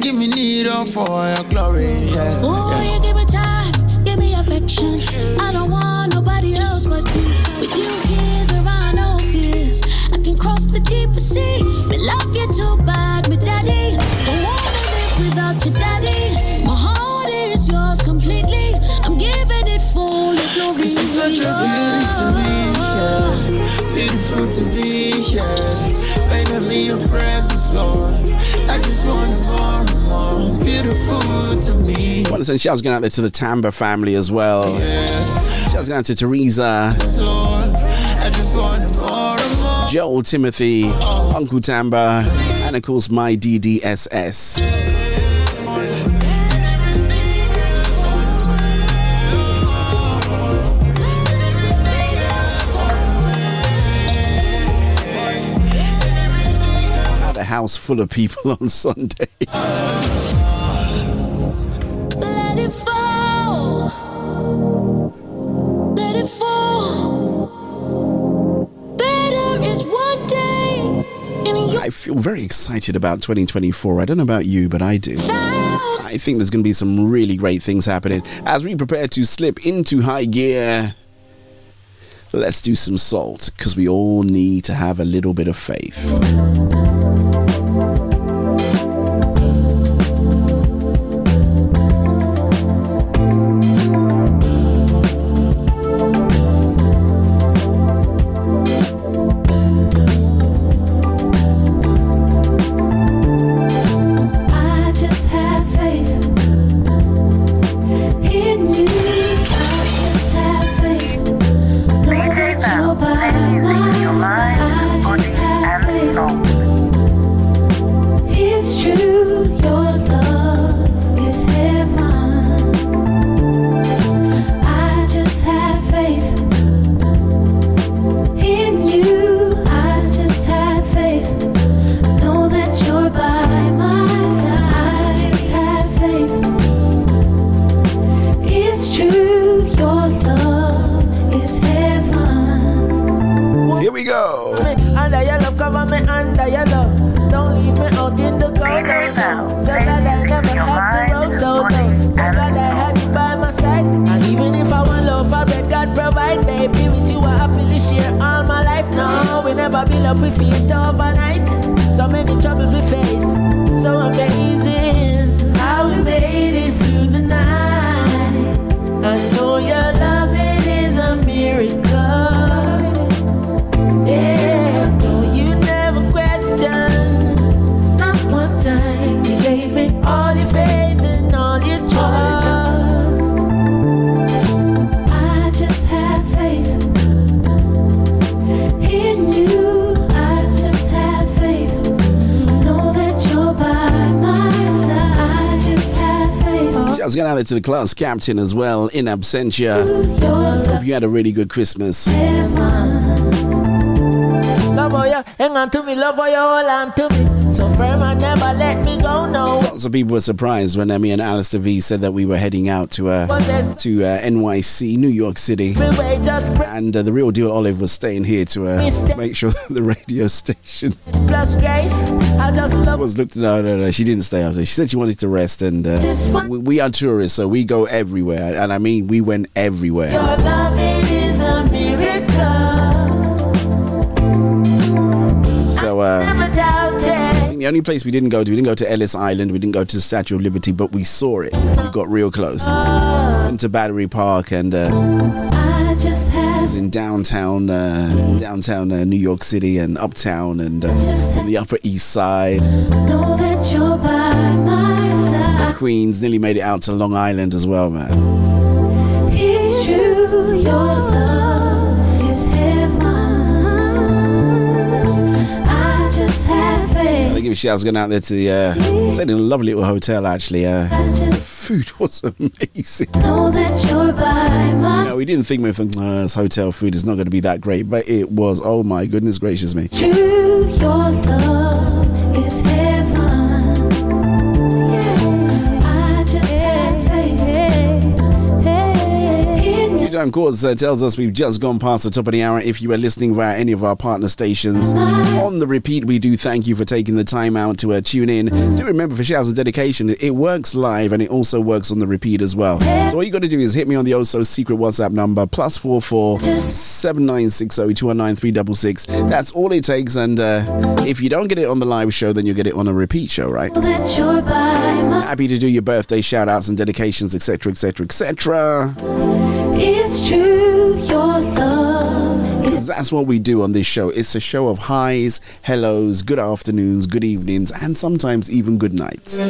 Give me need all for your glory. Yeah, Oh, yeah. you give me time, give me affection. I don't want nobody else but you. With you here, there are no fears. I can cross the deepest sea. Me love you too bad, me daddy. Don't without your daddy. My heart is yours completely. I'm giving it for your glory. This is such a beauty to me, yeah. Beautiful to be, yeah. When I'm in your presence, Lord, I just want more and more. Beautiful to me. want to send shouts going out there to the Tamba family as well. Shouts going out to Teresa, Lord, I just want more and more. Joel, Timothy, Uncle Tamba, course my DDSS. House full of people on Sunday. I feel very excited about 2024. I don't know about you, but I do. I think there's going to be some really great things happening as we prepare to slip into high gear. Let's do some salt because we all need to have a little bit of faith. To the class captain as well in absentia. Hope you had a really good Christmas. you hang on to me, love for you, hold on to me. So firm and never let me go, no. Lots of people were surprised when Emmy and Alistair V said that we were heading out to uh, to uh, NYC, New York City, Freeway just press and uh, the real deal Olive was staying here to uh, make sure that the radio station. I just love was looked. No, no, no. She didn't stay up there. She said she wanted to rest, and uh, we, we are tourists, so we go everywhere, and I mean we went everywhere. your love, it is a miracle. So uh, Never doubt it. the only place we didn't go to, we didn't go to Ellis Island, we didn't go to the Statue of Liberty, but we saw it. We got real close. Went to Battery Park and uh, I just have was in downtown, uh, downtown uh, New York City and uptown and uh, on the Upper East Side, know that you're by my side. Queens. Nearly made it out to Long Island as well, man. It's true, your love is heaven. I just have I faith. give a going out there to the uh, stayed in a lovely little hotel actually. Uh, food was amazing. Know that you're by my No, we didn't think we think uh, this hotel food is not going to be that great, but it was. Oh my goodness gracious me! True, your love is heaven. Time course uh, tells us we've just gone past the top of the hour. If you are listening via any of our partner stations on the repeat, we do thank you for taking the time out to uh, tune in. Do remember for shouts and dedication, it works live and it also works on the repeat as well. So all you got to do is hit me on the also secret WhatsApp number plus four four seven nine six zero two one nine three double six. That's all it takes. And uh, if you don't get it on the live show, then you'll get it on a repeat show, right? that you're by my Happy to do your birthday shout outs and dedications, etc., etc., etc. It's true, your love is that's what we do on this show. It's a show of highs, hellos, good afternoons, good evenings, and sometimes even good nights.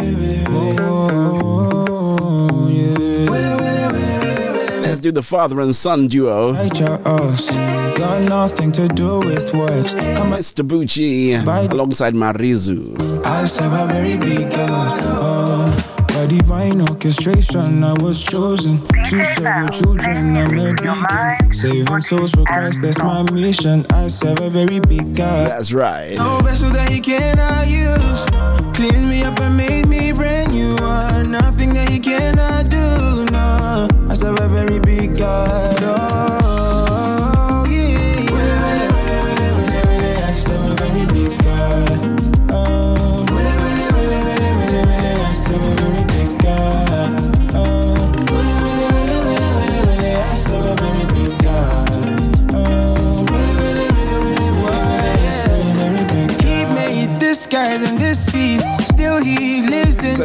Let's do the father and son duo. Got nothing to do with works. Come Mr. Bucci alongside Marizu. I serve a very big God. Oh, by divine orchestration, I was chosen to serve your children. I'm a beacon, saving souls for Christ. That's my mission. I serve a very big God. That's right. No vessel that He cannot use. Clean me up and made me brand new. Uh, nothing that He cannot do. No, I serve a very big God. Oh,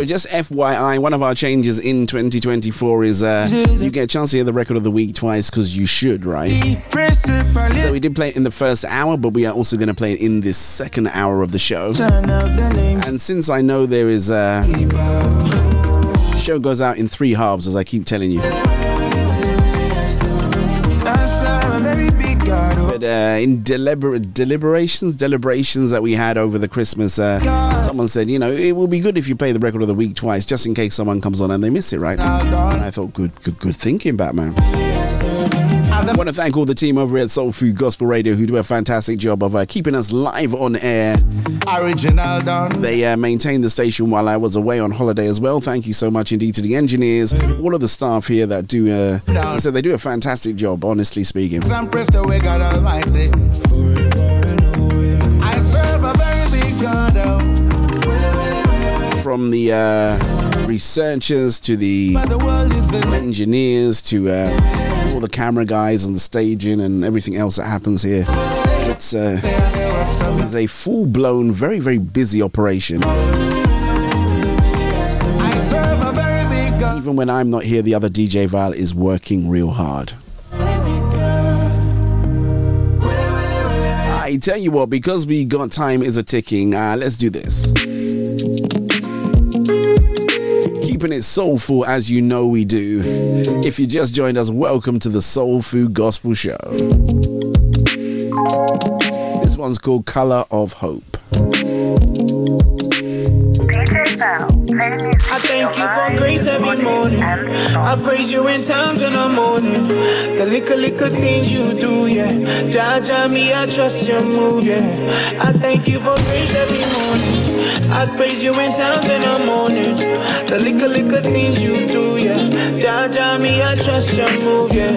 So just FYI, one of our changes in 2024 is uh, you get a chance to hear the record of the week twice because you should, right? So we did play it in the first hour, but we are also going to play it in this second hour of the show. And since I know there is uh, show goes out in three halves, as I keep telling you. Uh, in deliberate deliberations, deliberations that we had over the Christmas, uh, someone said, you know, it will be good if you play the record of the week twice, just in case someone comes on and they miss it, right? And I thought, good, good, good thinking, Batman. I want to thank all the team over at Soul Food Gospel Radio who do a fantastic job of uh, keeping us live on air. Original done. They uh, maintained the station while I was away on holiday as well. Thank you so much indeed to the engineers, all of the staff here that do, uh, as I said, they do a fantastic job, honestly speaking. I'm pressed away, God Almighty. I serve a very big God. Oh. From the uh, researchers to the engineers to uh, all the camera guys and the staging and everything else that happens here. It's, uh, it's a full blown, very, very busy operation. Even when I'm not here, the other DJ Val is working real hard. I tell you what, because we got time is a ticking, uh, let's do this. Keeping it soulful as you know we do. If you just joined us, welcome to the Soul Food Gospel Show. This one's called Color of Hope. DJ Val. I thank you for grace every morning. I praise you in times when I'm mourning. The little, little things you do, yeah. Jaja me, I trust your move, yeah. I thank you for grace every morning. I praise you in times when I'm mourning. The little, little things you do, yeah. Jaja me, I trust your move, yeah.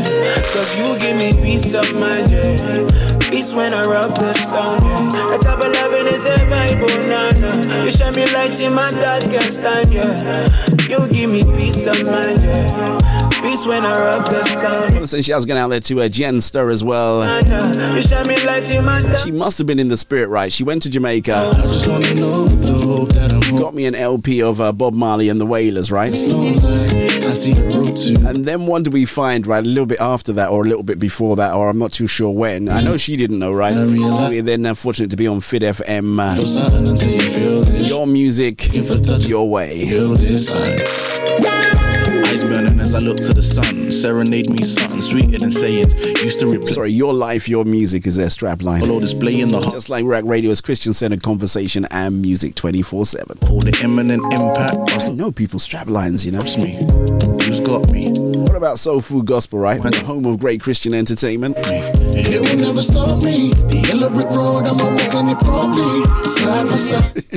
Cause you give me peace of mind, yeah. Peace when I rock the stone, yeah. Of loving is a Bible, nah, nah. You shine me light in my darkest time, yeah. You give me peace of mind, yeah. Peace when I rock the. Listen, she was going out there to uh, Jen Stir as well. Nah, nah. You shine me light in my dark She must have been in the spirit, right? She went to Jamaica. Got me an LP of uh, Bob Marley and the Wailers, right? And then what do we find, right? A little bit after that, or a little bit before that, or I'm not too sure when. I know she didn't know, right? We're then uh, fortunate to be on Fit FM. Uh, your music, your way. Eyes burning as I look to the sun. Serenade me something sweeter than sayings. Used to replay. Sorry, your life, your music is their strapline. Follow display in the heart. Just like Ruach Radio is Christian centered conversation and music 24 7. All the imminent impact. I know people's straplines, you know. me. Who's got me? What about Soul Food Gospel, right? The home of great Christian entertainment. It will never stop me. The yellow brick road, I'ma walk on it properly. Side by side.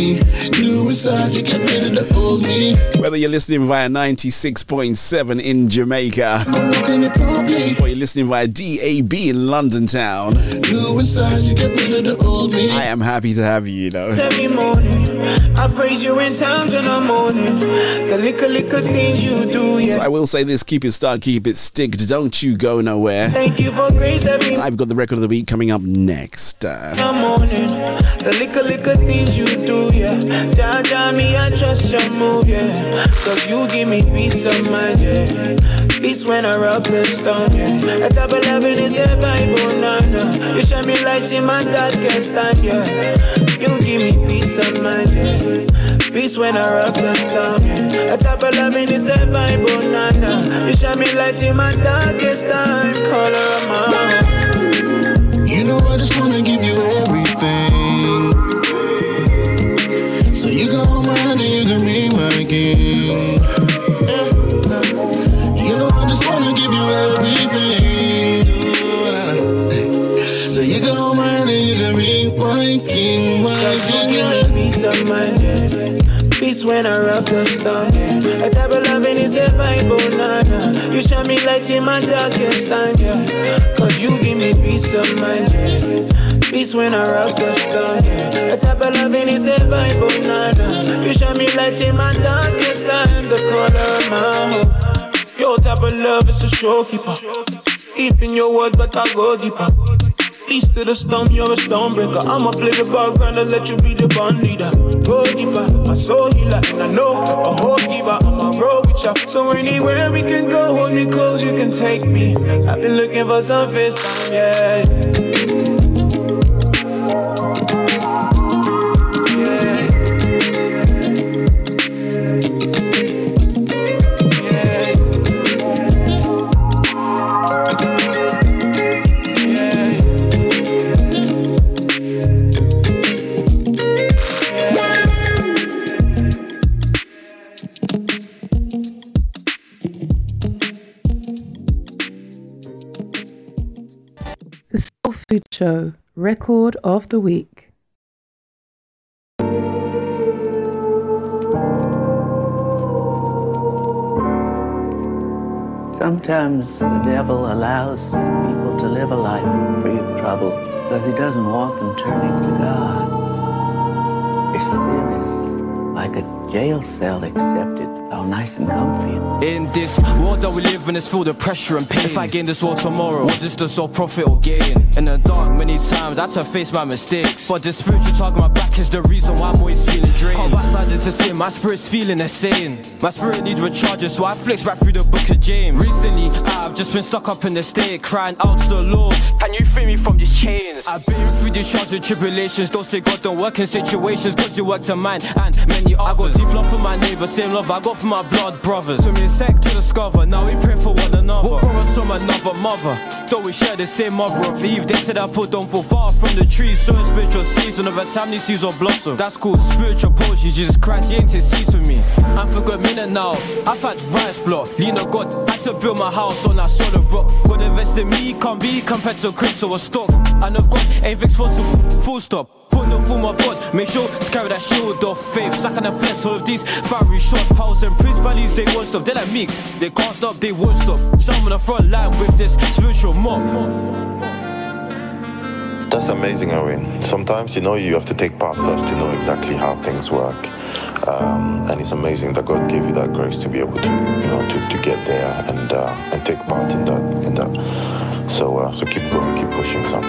Me. You inside, you get ready to hold me. Whether you're listening via 96.7 in Jamaica, Walking it properly. or you're listening via DAB in London town, inside, you get ready to hold me. I am happy to have you, you know. I praise you in times when I'm mourning. The little, little things you do, yeah. I will say this keep it stuck, keep it sticked, don't you go nowhere. Thank you for grace every I've got the record of the week coming up next. Uh, morning. The little, little things you do, yeah. Jaja me, I trust your move, yeah. Cause you give me peace of mind, yeah. Peace when I rock the stone, yeah. A type of loving is a Bible, nah, nah. You shine me light in my darkest time, yeah. You give me peace of mind. Peace when I rock the yeah. A type of loving is a Bible, oh, nah, nah. You shine me light in my darkest time, color of my. You know I just wanna give you everything. So you can hold my hand and you can be my king. You know I just wanna give you everything. So you can hold my hand and you can be my king, my king. Peace of mind. Peace when I rock the storm. A type of loving is a Bible, oh, nah, nah. You shine me light in my darkest time, yeah. Cause you give me peace of mind. Peace when I rock the storm. A type of loving is a Bible, oh, nah, nah. You shine me light in my darkest time, the color of my hope. Your type of love is a showkeeper. Keeping your word, but I go deeper. East to the storm, you're a stonebreaker. I'ma play the background and let you be the band leader. Go deeper, my soul healer, and I know a whole giver. I'ma roll with ya. So anywhere we can go, hold me close, you can take me. I've been looking for some face time, yeah. Show Record of the Week. Sometimes the devil allows people to live a life free of trouble because he doesn't want them turning to God. Their sin is like a jail cell, it's all nice and comfy. In this world that we live in, it's filled with pressure and pain. If I gain this world tomorrow, what does the soul profit or gain? In the dark, many times I to face my mistakes. But the spiritual talk on my back is the reason why I'm always feeling drained. Can't backslide into sin, my spirit's feeling the same. My spirit needs recharging, so I flicks right through the book of James. Recently, I've just been stuck up in the state, crying out to the Lord. Can you free me from these chains? I've been through these trials and tribulations. Don't say God don't work in situations, cause you work to mine and many others. I got deep love for my neighbors. the same love I got for my blood brothers. Took me to discover, now we pray for one another. What promise from another mother? Though we share the same mother of Eve, they said I put don't fall far from the trees. So in spiritual season of a time these seeds will blossom. That's called spiritual poetry, Jesus Christ, he ain't to cease with me. I'm for good minute now. I've had rice block, lean on God, had to build my house on that solid rock. God invest in me, can't be compared to crypto or stocks. And of God, anything's possible, full stop. No form of God, make sure to carry that shield of faith. Sucking the flex, all of these fiery shots, powers and principalities, they won't stop. They're like mix, they can't stop, they won't stop. Some on the front line with this spiritual mob. That's amazing, Owen. Sometimes, you know, you have to take part first to know exactly how things work. Um, and it's amazing that God gave you that grace to be able to, you know, to, to get there and uh, and take part in that. In that. So, uh, so keep going, keep pushing, son.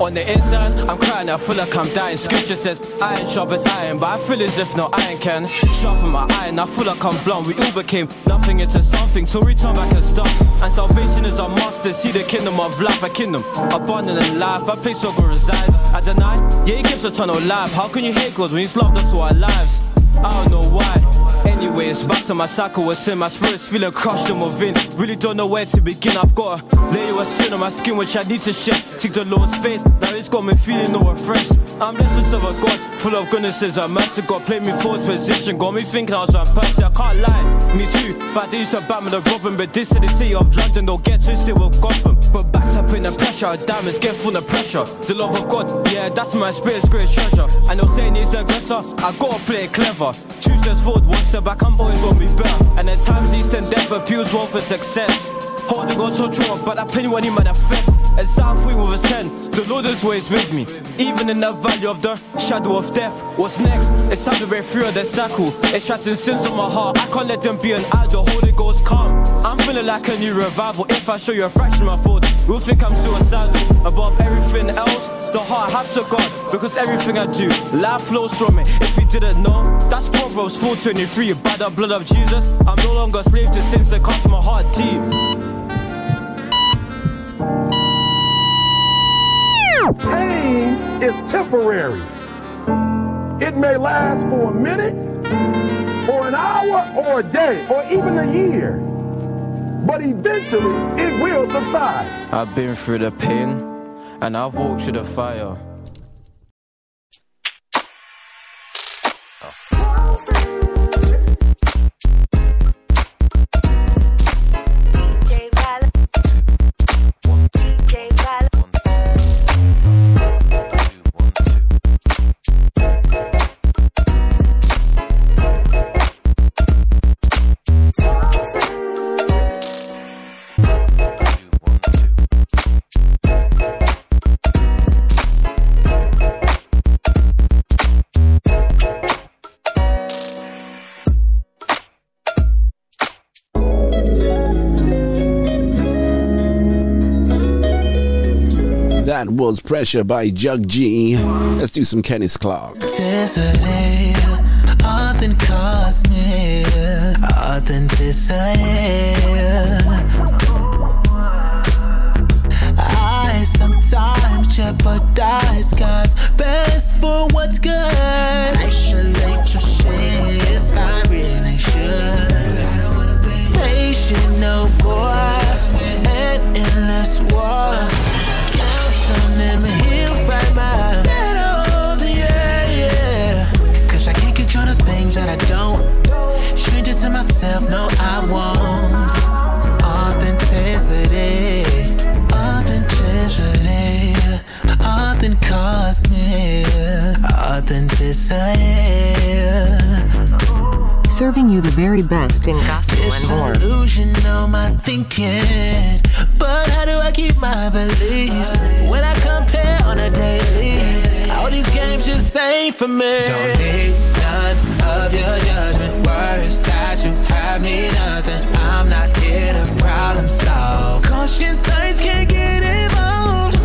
On the inside, I'm crying, I feel like I'm dying. Scripture says, iron sharp as iron, but I feel as if no iron can sharpen my iron. I feel like I'm blonde. We all became nothing into something, so we turn back and stuff. And salvation is our master. See the kingdom of life, a kingdom abundant in life. I place so God resides. I deny, yeah, He gives eternal life. How can you hate God when He's loved us all our lives? I don't know why. Anyways, back to my cycle with sin. My spirit's feeling crushed and within. Really don't know where to begin. I've got a layer of skin on my skin which I need to shed. Seek the Lord's face. Now it's got me feeling no refreshed. I'm blessed of a God full of goodnesses and mercy. God played me forward position. Got me thinking I was one person. I can't lie. Me too. But they used to batman the Robin. But this to the city of London. Don't get twisted with Gotham. But backed up in the pressure. Diamonds get full of pressure. The love of God. Yeah, that's my spirit's great treasure. And they'll say he's the aggressor. I gotta play it clever. Two steps forward, one step back, I'm always gonna be better. And at times, east endeavor appeals well for success. On to a draw, but I penny when he manifest. And South Wing with his 10, the Lord is always with me. Even in the valley of the shadow of death. What's next? It's time to break through of the cycle. It's shutting sins on my heart. I can't let them be an idol. Holy Ghost calm. I'm feeling like a new revival. If I show you a fraction of my thoughts, you'll think I'm suicidal. Above everything else, the heart has to God. Because everything I do, life flows from it. If you didn't know, that's Proverbs 423. By the blood of Jesus, I'm no longer a slave to sins that cost my heart deep. Pain is temporary. It may last for a minute, or an hour, or a day, or even a year. But eventually, it will subside. I've been through the pain, and I've walked through the fire. Was Pressure by Jug G. Let's do some Kenneth Clark. Sometimes jeopardize God's Serving you the very best in gospel and more. Disillusional my thinking, but how do I keep my beliefs when I compare on a daily? All these games just ain't for me. Don't need none of your judgment. Words that you have me nothing. I'm not here to problem solve. Caution signs can't get involved.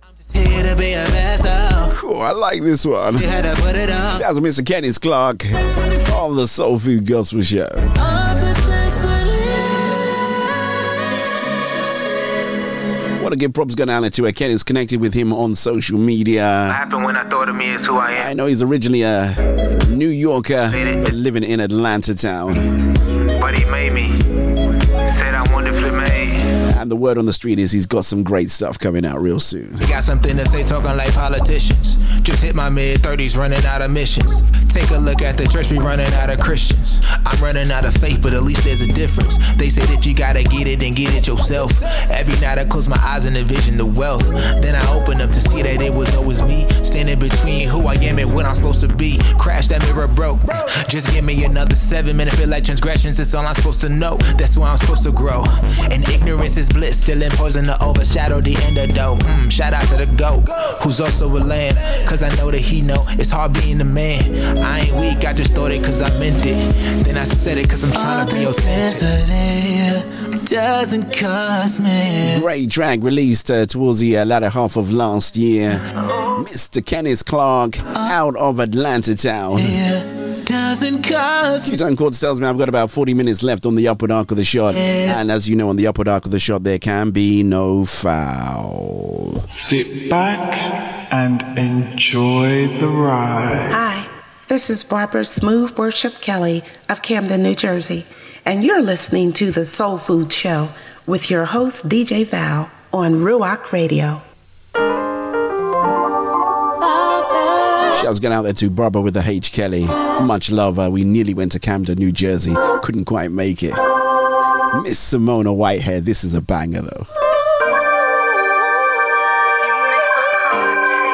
I'm just here to be a vessel. Cool, I like this one. You had to put it on. Shouts to Mr. Kenneth Clark on the Soul Food Gospel Show. want to give props going out to Ken is connected with him on social media. happened when I thought of me is who I am. I know he's originally a New Yorker living in Atlanta town. And the word on the street is he's got some great stuff coming out real soon. Got something to say, talking like politicians. Just hit my mid 30s, running out of missions. Take a look at the church, we running out of Christians. I'm running out of faith, but at least there's a difference. They said if you gotta get it, then get it yourself. Every night I close my eyes and envision the wealth. Then I open up to see that it was always me. Standing between who I am and what I'm supposed to be. Crash that mirror broke. Just give me another seven minute feel like transgressions. It's all I'm supposed to know. That's I'm supposed to grow. And ignorance is bliss, still in poison to overshadow the underdog. Mm, shout out to the GOAT, who's also a lamb. Cause I know that he know it's hard being a man. I ain't weak, I just thought it cause I meant it. Then I said it cause I'm trying to be authentic. Doesn't cost me. Great track released uh, towards the uh, latter half of last year. Mr. Kenneth Clark out of Atlanta town. Doesn't cost Two Time Courts tells me I've got about 40 minutes left on the upward arc of the shot. And as you know, on the upward arc of the shot, there can be no foul. Sit back and enjoy the ride. Hi, this is Barbara Smooth Worship Kelly of Camden, New Jersey, and you're listening to the Soul Food Show with your host, DJ Val, on Ruach Radio. Shouts going out there to Barbara with the H. Kelly. Much love. Uh, we nearly went to Camden, New Jersey. Couldn't quite make it. Miss Simona Whitehead. This is a banger, though.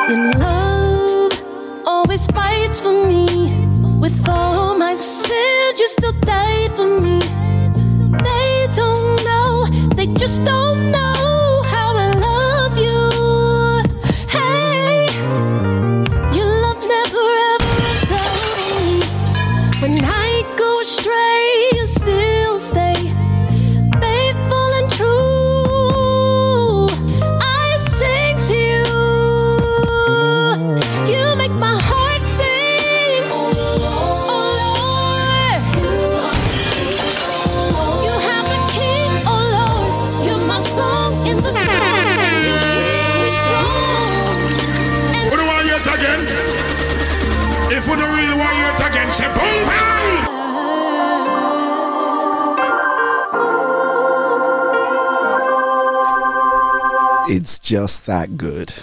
Your love always just that good.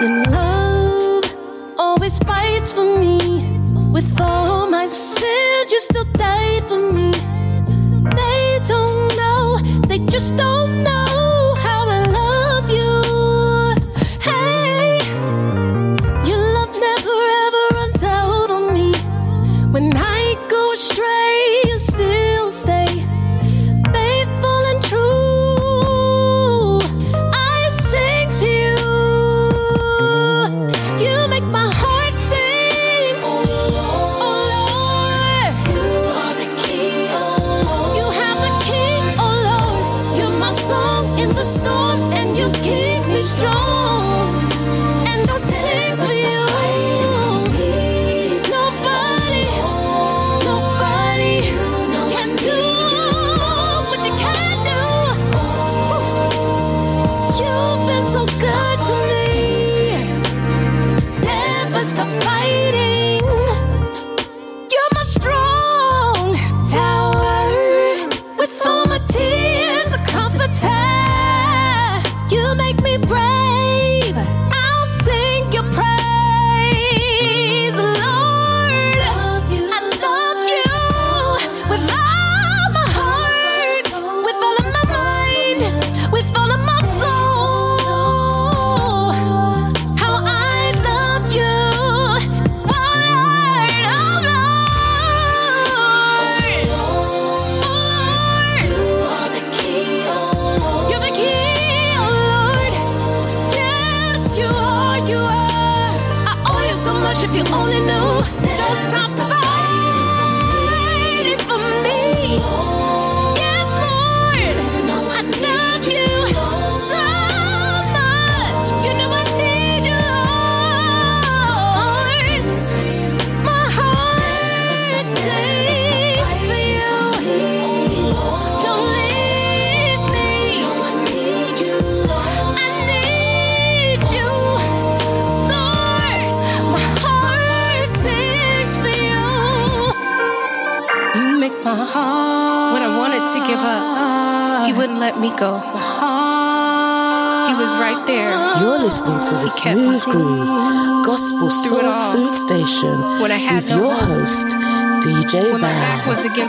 Your love always fights for me. With all my sins, you still die for me.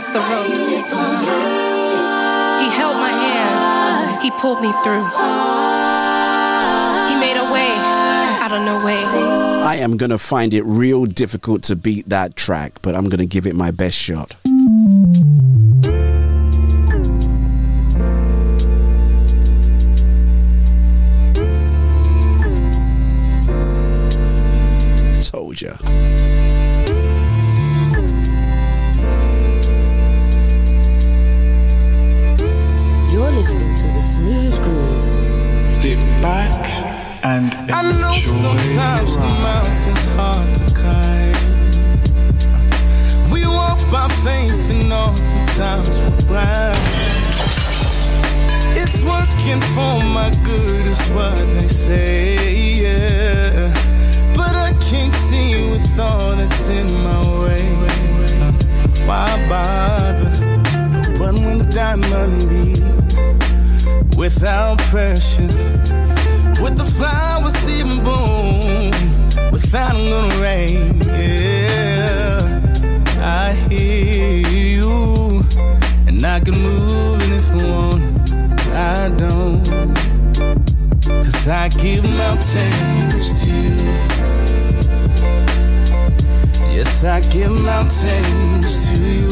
Against the ropes. He held my hand. He pulled me through. He made a way out of no way. I am going to find it real difficult to beat that track, but I'm going to give it my best shot. I know sometimes the mountain's hard to climb. We walk by faith and all the times we're blind. It's working for my good, is what they say, yeah. But I can't see with all that's in my way. Why bother? When the diamond be without pressure. With the flowers even bloom without a little rain, yeah. I hear you, and I can move it if I want. I don't, cause I give mountains to you. Yes, I give mountains to you.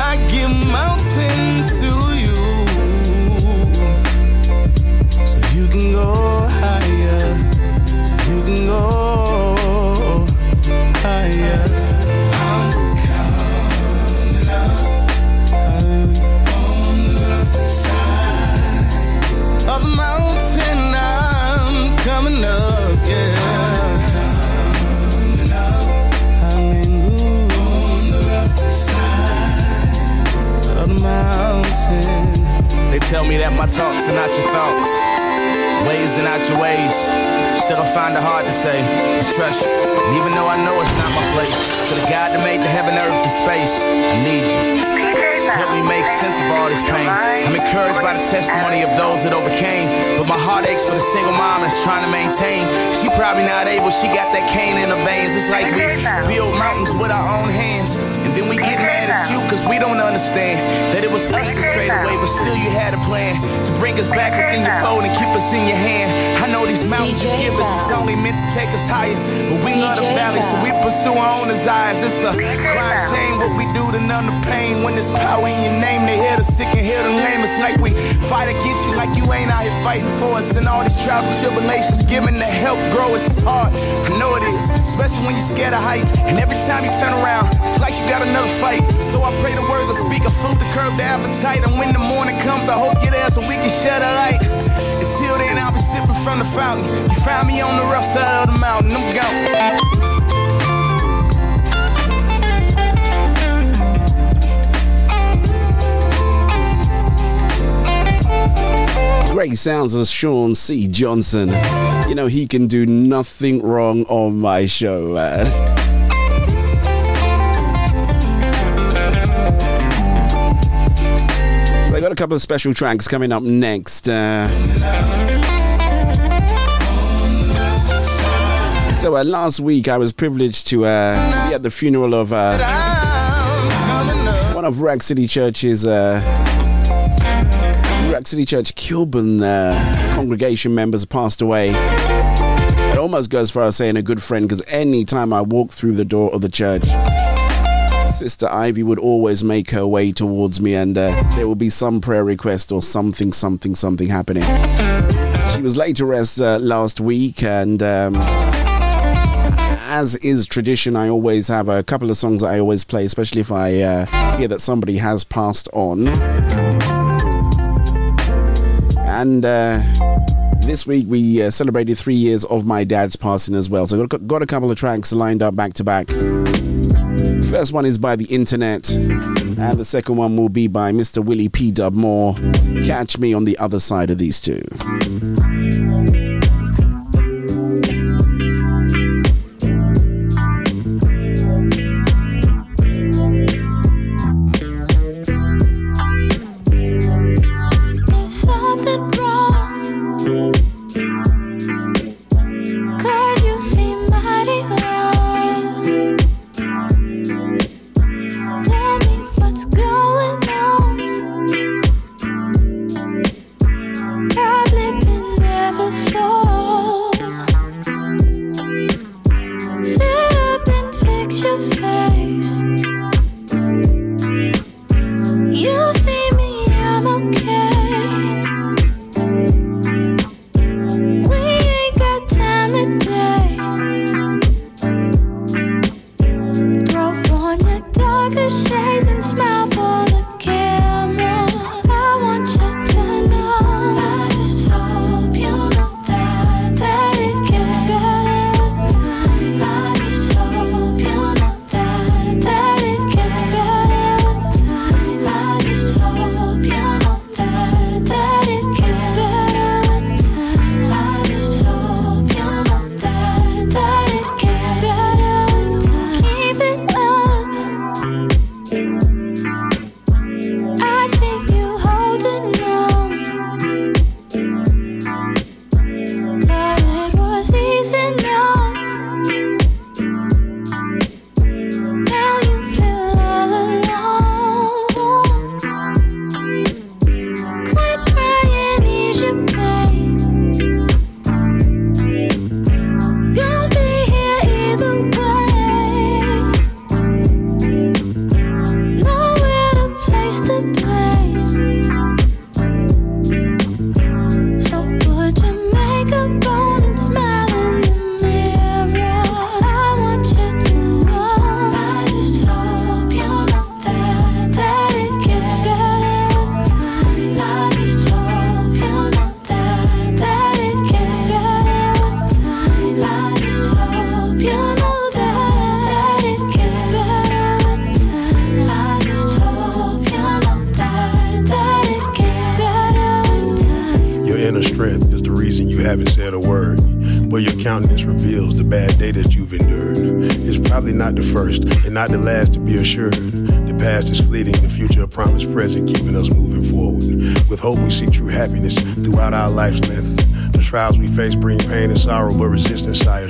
I give mountains to you. Can go higher. So you can go higher. I'm coming up. I'm coming up. Hallelujah. On the side of the mountain. They tell me that my thoughts are not your thoughts, ways are not your ways. Still, I find it hard to say I trust you. And even though I know it's not my place, to the God that made the heaven, earth, and space, I need you. Help me make sense of all this pain. I'm encouraged by the testimony of those that overcame. But my heart aches for the single mom that's trying to maintain. She probably not able, she got that cane in her veins. It's like we build mountains with our own hands. Then we get mad at you because we don't understand that it was us that strayed away, but still you had a plan to bring us back within your fold and keep us in your hand. I know these mountains you give us is only meant to take us higher, but we love the valley, so we pursue our own desires. It's a crying shame what we do to numb the pain when there's power in your name. They hear the sick and hear the lame. It's like we fight against you like you ain't out here fighting for us. And all these trials tribulations, giving the help grow us hard. I know it is, especially when you're scared of heights. And every time you turn around, it's like you got another fight. So I pray the words I speak are food to curb the appetite. And when the morning comes, I hope you're there so we can share the light. Until then, I'll be sipping from the fountain. You find me on the rough side of the mountain. I'm gone. Great sounds of Sean C. Johnson. You know, he can do nothing wrong on my show, man. So I got a couple of special tracks coming up next. Uh, so uh, last week I was privileged to uh, be at the funeral of uh, one of Ruach City Church's City Church Kilburn uh, congregation members passed away. It almost goes for as saying a good friend because anytime I walk through the door of the church, Sister Ivy would always make her way towards me and uh, there will be some prayer request or something, something, something happening. She was laid to rest uh, last week and. Um, as is tradition, I always have a couple of songs that I always play, especially if I uh, hear that somebody has passed on. And uh, this week we uh, celebrated three years of my dad's passing as well. So got, got a couple of tracks lined up back to back. First one is by the internet, and the second one will be by Mr. Willie P. Dub Moore. Catch me on the other side of these two.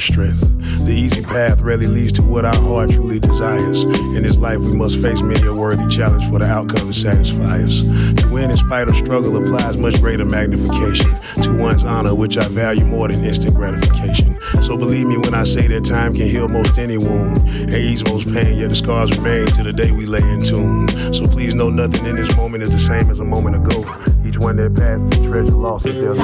Strength. The easy path rarely leads to what our heart truly desires. In this life, we must face many a worthy challenge for the outcome to satisfy us. To win in spite of struggle applies much greater magnification to one's honor, which I value more than instant gratification. So believe me when I say that time can heal most any wound and ease most pain, yet the scars remain to the day we lay in tune. So please know nothing in this moment is the same as a moment ago. Each one that passes is treasure lost if there's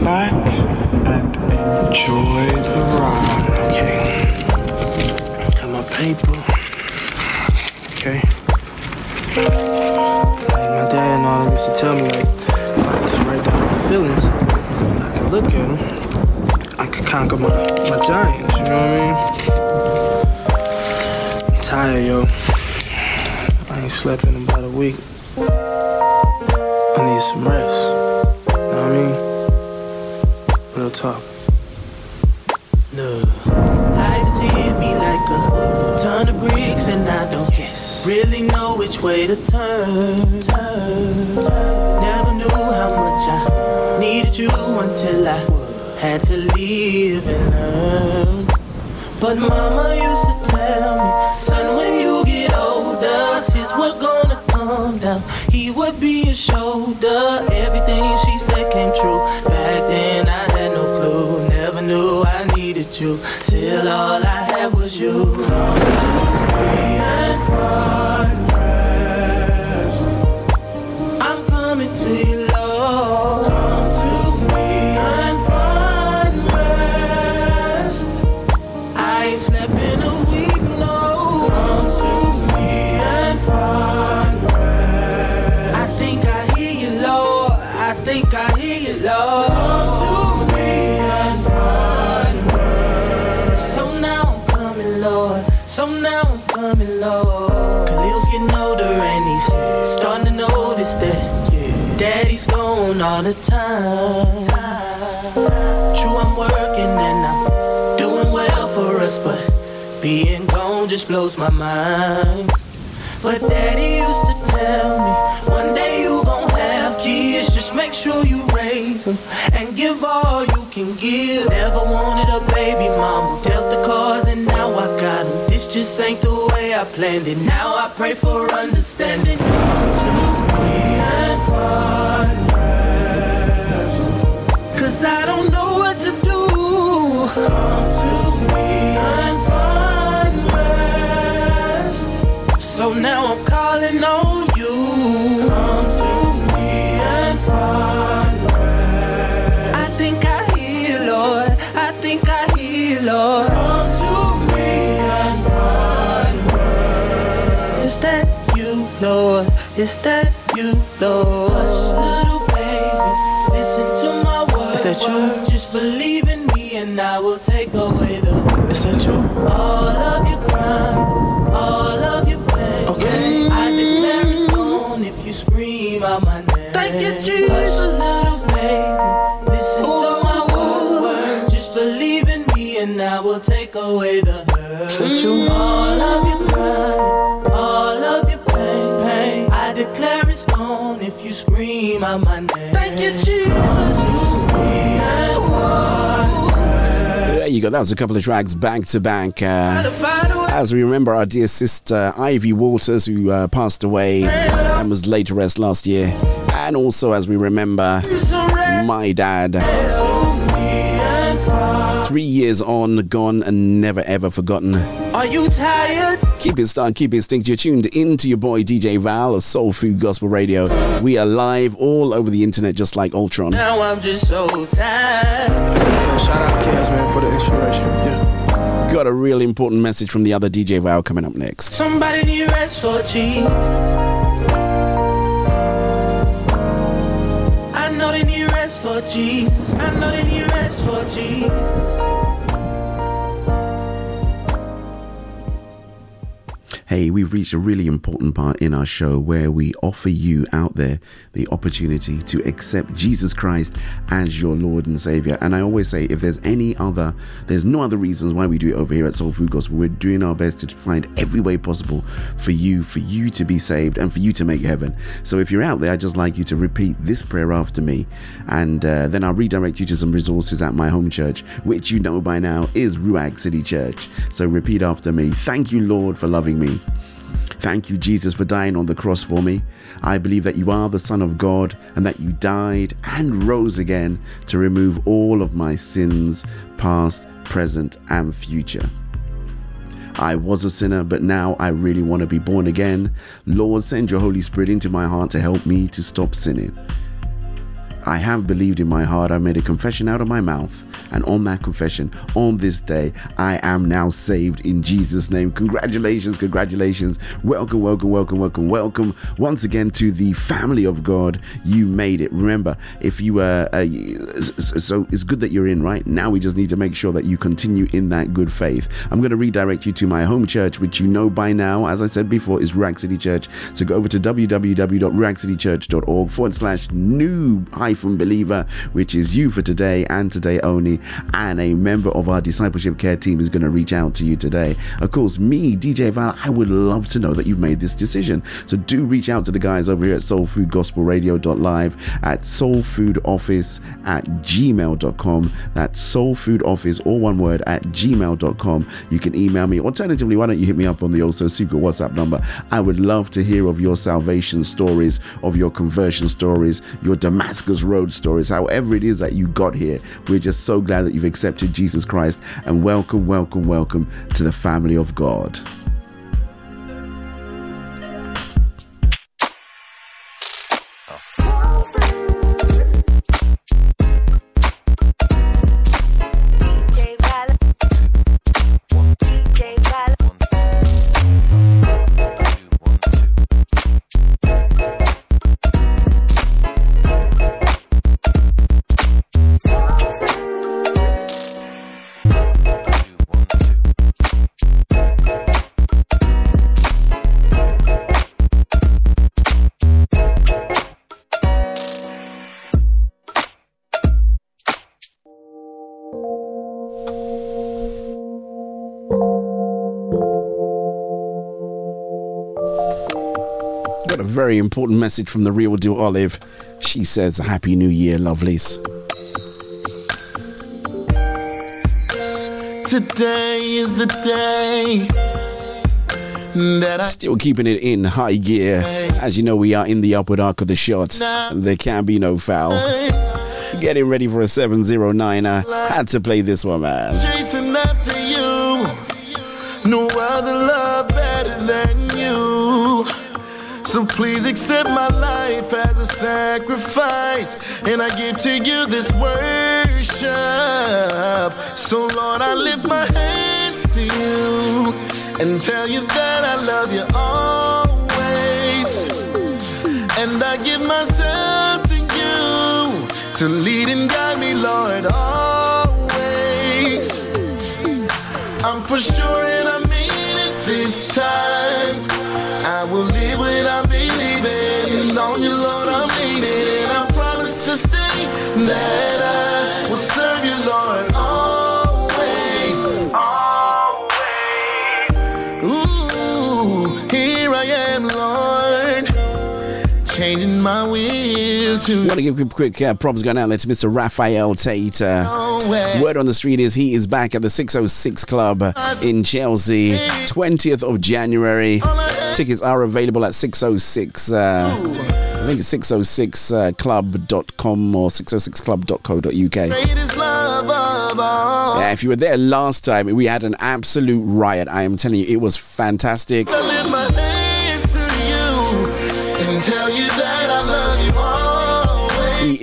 Sit But mama used to tell me, son, when you get older, tis what gonna come down. He would be a shoulder. Everything she said came true. Back then I had no clue, never knew I needed you. Till all I gone all the time. True, I'm working and I'm doing well for us, but being gone just blows my mind. But daddy used to tell me, one day you gon' have kids, just make sure you raise them and give all you can give. Never wanted a baby mama, dealt the cards and now I got them. This just ain't the way I planned it. Now I pray for understanding. Come to Cause I don't know what to do. Come to me and find rest. So now I'm calling on you. Come to me and find rest. I think I hear, Lord. I think I hear, Lord. Come to me and find rest. Is that you, Lord? Is that you, Lord? That you? Just believe in me and I will take away the. Is that you? All of your crime, all of your pain. Okay. I declare it's gone if you scream out my name. Thank you, Jesus. Hush, baby, listen to my word. Just believe in me and I will take away the hurt. Is that you? All That was a couple of tracks back to back. Uh, as we remember our dear sister Ivy Walters, who uh, passed away and was laid to rest last year. And also, as we remember, my dad. Three years on, gone, and never ever forgotten. Are you tired? Keep it star, keep it stinky. You're tuned into your boy DJ Val of Soul Food Gospel Radio. We are live all over the internet, just like Ultron. Now I'm just so tired. Shout out Kaz, man, for the inspiration. Yeah. Got a real important message from the other DJ Val coming up next. Somebody need rest for Jesus. I know they need rest for Jesus. I know they need rest for Jesus. Hey, we've reached a really important part in our show where we offer you out there the opportunity to accept Jesus Christ as your Lord and Savior. And I always say, if there's any other, there's no other reasons why we do it over here at Soul Food Gospel. We're doing our best to find every way possible for you, for you to be saved and for you to make heaven. So if you're out there, I'd just like you to repeat this prayer after me. And uh, then I'll redirect you to some resources at my home church, which you know by now is Ruach City Church. So repeat after me. Thank you, Lord, for loving me. Thank you, Jesus, for dying on the cross for me. I believe that you are the Son of God and that you died and rose again to remove all of my sins, past, present, and future. I was a sinner, but now I really want to be born again. Lord, send your Holy Spirit into my heart to help me to stop sinning. I have believed in my heart, I made a confession out of my mouth. And on that confession, on this day, I am now saved in Jesus' name. Congratulations, congratulations. Welcome, welcome, welcome, welcome, welcome once again to the family of God. You made it. Remember, if you uh, uh so it's good that you're in, right? Now we just need to make sure that you continue in that good faith. I'm going to redirect you to my home church, which you know by now, as I said before, is Ruach City Church. So go over to www.ruachcitychurch.org forward slash new hyphen believer, which is you for today and today only and a member of our discipleship care team is going to reach out to you today. Of course, me, DJ Val, I would love to know that you've made this decision. So do reach out to the guys over here at soulfoodgospelradio.live, at soulfoodoffice at gmail.com. That's soulfoodoffice, all one word, at gmail.com. You can email me. Alternatively, why don't you hit me up on the also secret WhatsApp number? I would love to hear of your salvation stories, of your conversion stories, your Damascus those road stories, however it is that you got here. We're just so glad that you've accepted Jesus Christ and welcome, welcome, welcome to the family of God. Oh. Got a very important message from the real deal Olive. She says, Happy New Year, lovelies. Today is the day that I Still keeping it in high gear. As you know, we are in the upward arc of the shot. There can be no foul. Getting ready for a 709er. Had to play this one, man. chasing after you. No other love better than. So please accept my life as a sacrifice. And I give to you this worship. So, Lord, I lift my hands to you and tell you that I love you always. And I give myself to you to lead and guide me, Lord, always. I'm for sure and I mean it this time. I will live without believing. On you, Lord, I'm leaning. I promise to stay that to. Want to give a quick uh, props going out there to Mr. Raphael Tate. Uh, word on the street is he is back at the 606 Club in Chelsea, 20th of January. Tickets are available at 606. Uh, I think it's 606club.com or 606club.co.uk. Greatest love of all. Yeah, if you were there last time, we had an absolute riot. I am telling you, it was fantastic.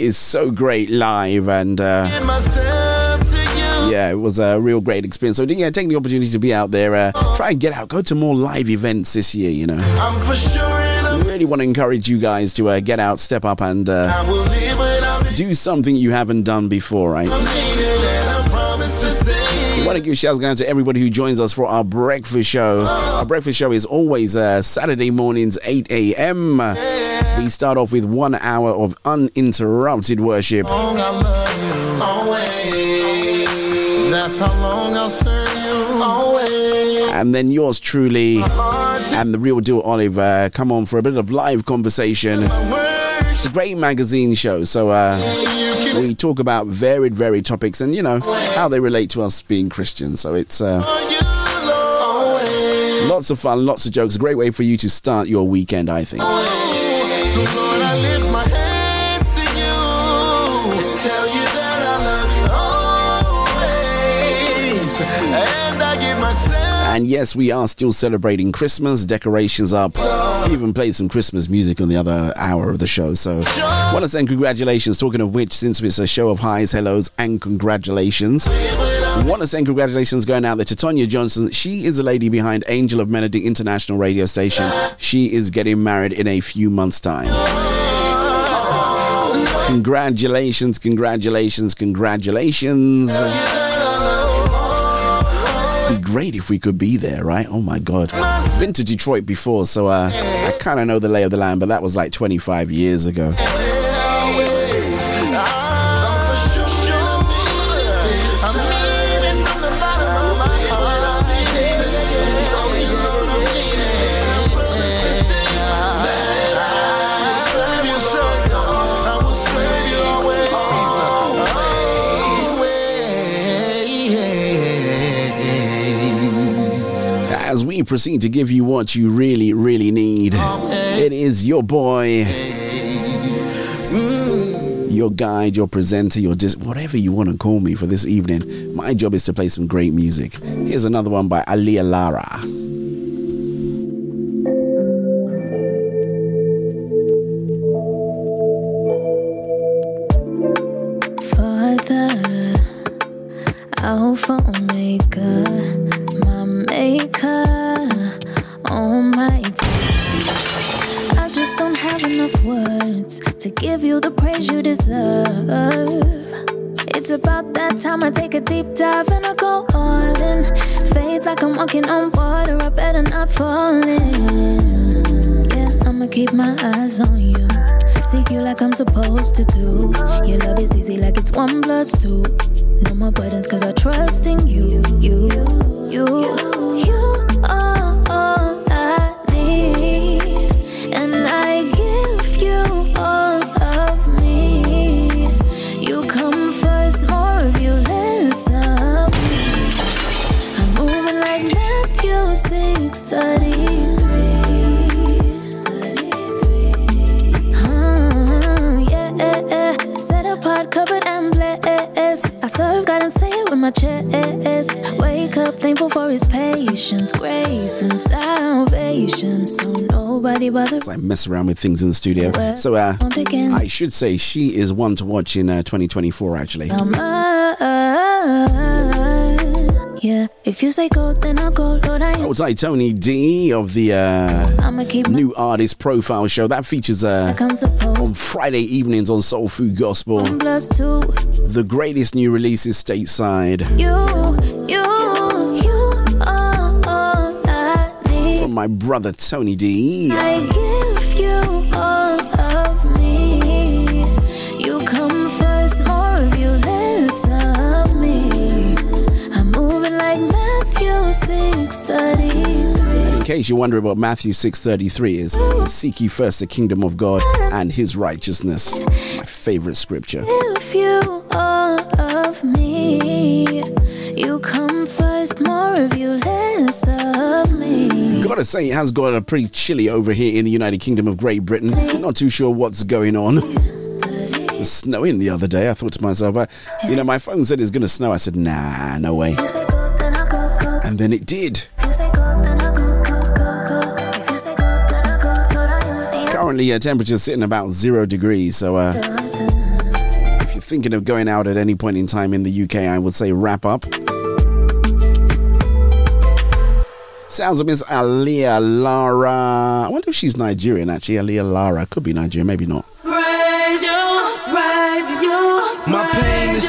Is so great live and. Uh, yeah, it was a real great experience. So yeah, take the opportunity to be out there. Uh, try and get out. Go to more live events this year. You know, I'm for sure I'm really want to encourage you guys to uh, get out, step up, and uh, I do something you haven't done before. Right. Want to give shouts going out to everybody who joins us for our breakfast show. Our breakfast show is always uh, Saturday mornings, 8 a.m. We start off with one hour of uninterrupted worship. Long I'll love you always. That's how long I'll serve you always. And then yours truly and the real deal Olive uh, come on for a bit of live conversation. It's a great magazine show, so uh, we talk about varied, varied topics and you know how they relate to us being Christians. So it's uh, lots of fun, lots of jokes. A great way for you to start your weekend, I think. And yes, we are still celebrating Christmas. Decorations up. We even played some Christmas music on the other hour of the show. So, want to say congratulations. Talking of which, since it's a show of highs, hellos, and congratulations. Want to send congratulations going out there to Tonya Johnson. She is a lady behind Angel of Melody International radio station. She is getting married in a few months' time. Congratulations, congratulations, congratulations. Be great if we could be there, right? Oh my god. Been to Detroit before, so uh, I kind of know the lay of the land, but that was like 25 years ago. We proceed to give you what you really, really need, it is your boy, mm. your guide, your presenter, your dis- whatever you want to call me for this evening. My job is to play some great music. Here's another one by Alia Lara. Mess around with things in the studio. So uh, I should say she is one to watch in uh, 2024, actually. I'm yeah, if you say go, then I'll go. Lord, I am. Outside Tony D of the uh, new artist profile show that features uh, on Friday evenings on Soul Food Gospel. The greatest new releases stateside you, you, you are all I need. from my brother Tony D. case you're wondering what Matthew 6:33 is, seek ye first the kingdom of God and his righteousness. My favorite scripture. If you all of me, you come first, more of you, less of me. Gotta say, it has got a pretty chilly over here in the United Kingdom of Great Britain. Not too sure what's going on. It was snowing the other day. I thought to myself, uh, you know, my phone said it's gonna snow. I said, nah, no way. You say go, then I go, go. And then it did. Currently, uh, temperature's sitting about zero degrees. So, uh, if you're thinking of going out at any point in time in the UK, I would say wrap up. Sounds of Miss Aliyah Lara. I wonder if she's Nigerian actually. Aliyah Lara could be Nigerian, maybe not.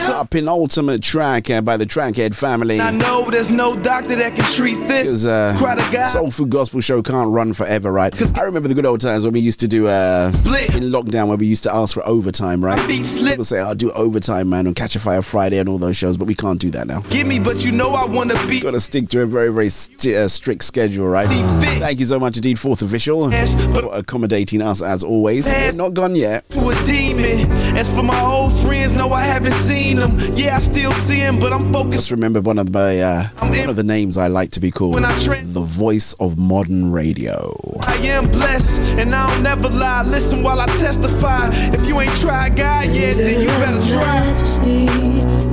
Pain is so. A penultimate track uh, by the Trackhead family. I know there's no doctor that can treat this. Because uh. Soul Food Gospel Show can't run forever, right? I remember the good old times when we used to do uh, Split. in lockdown where we used to ask for overtime, right? People say, "I'll do overtime, man," on Catch a Fire Friday and all those shows, but we can't do that now. Give me, but you know I wanna be. Got to stick to a very, very st- uh, strict schedule, right? Fit. Thank you so much indeed, Fourth Official, Yes, but- for accommodating us as always. We're not gone yet. to a demon. As for my old friends, no, I haven't seen them. Yeah, I still see them, but I'm focused. Just remember one of my uh, one of the names I like to be called, When I tra- the voice of modern radio. I am blessed, and I'll never lie. Listen while I testify. If you ain't tried God yet, then you better try. Majesty,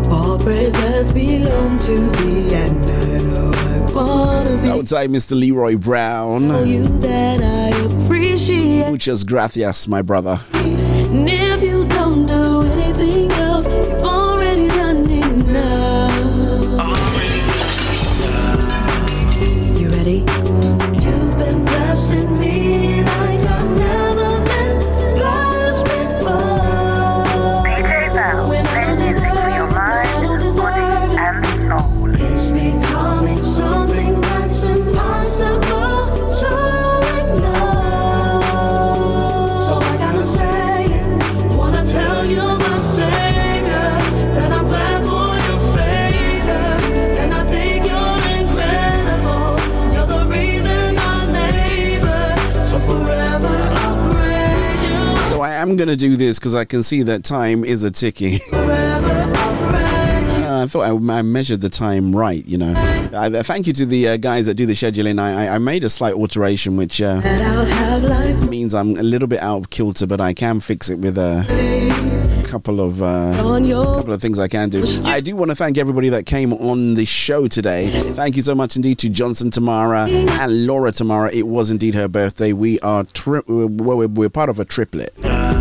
all praises belong to thee, and I know I wanna be Outside Mr. Leroy Brown. you that I appreciate. Muchas gracias, my brother. And going to do this because I can see that time is a ticking. I. Uh, I thought I, I measured the time right, you know. Uh, thank you to the uh, guys that do the scheduling. I, I, I made a slight alteration, which uh, That I'll have life means I'm a little bit out of kilter, but I can fix it with a couple of uh, couple of things I can do. I do want to thank everybody that came on the show today. Thank you so much indeed to Johnson Tamara and Laura Tamara. It was indeed her birthday. We are tri- well, we're, part of a triplet.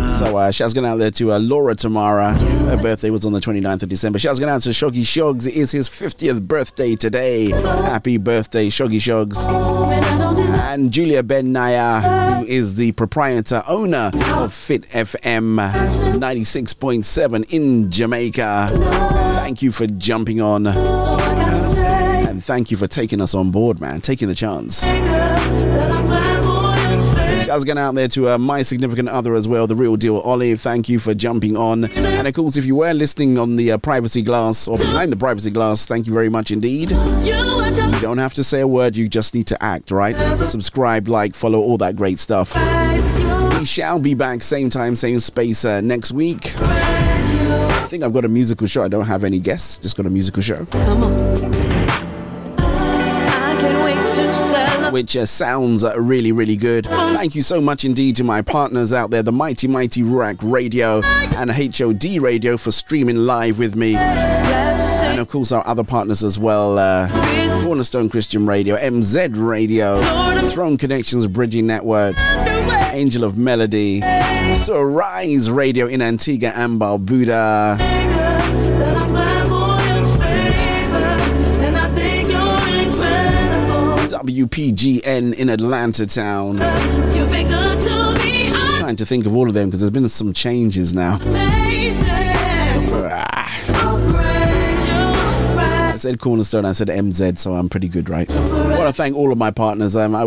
So uh, shouts going out there to uh, Laura Tamara. Her birthday was on the 29th of December. Shouts going out to Shoggy Shogs. It is his 50th birthday today. Happy birthday, Shoggy Shogs. when I don't deserve And Julia Ben Naya, who is the proprietor owner of Fit FM 96.7 in Jamaica. Thank you for jumping on. And thank you for taking us on board, man. Taking the chance. Shouts going out there to uh, my significant other as well, the real deal, Olive. Thank you for jumping on. And of course, if you were listening on the uh, privacy glass or behind the privacy glass, thank you very much indeed. You don't have to say a word, you just need to act, right? Subscribe, like, follow, all that great stuff. We shall be back same time, same space uh, next week. I think I've got a musical show. I don't have any guests, just got a musical show, Come on. I can't wait to celebrate. which uh, sounds uh, really, really good. Thank you so much indeed to my partners out there, the Mighty Mighty Ruach Radio and HOD Radio for streaming live with me. And of course, our other partners as well uh, Cornerstone Christian Radio, MZ Radio, Throne Connections Bridging Network, Angel of Melody, Rise Radio in Antigua and Barbuda. WPGN in Atlanta Town. Just trying to think of all of them because there's been some changes now. I said Cornerstone, I said MZ, so I'm pretty good, right? I want to thank all of my partners. Um, I,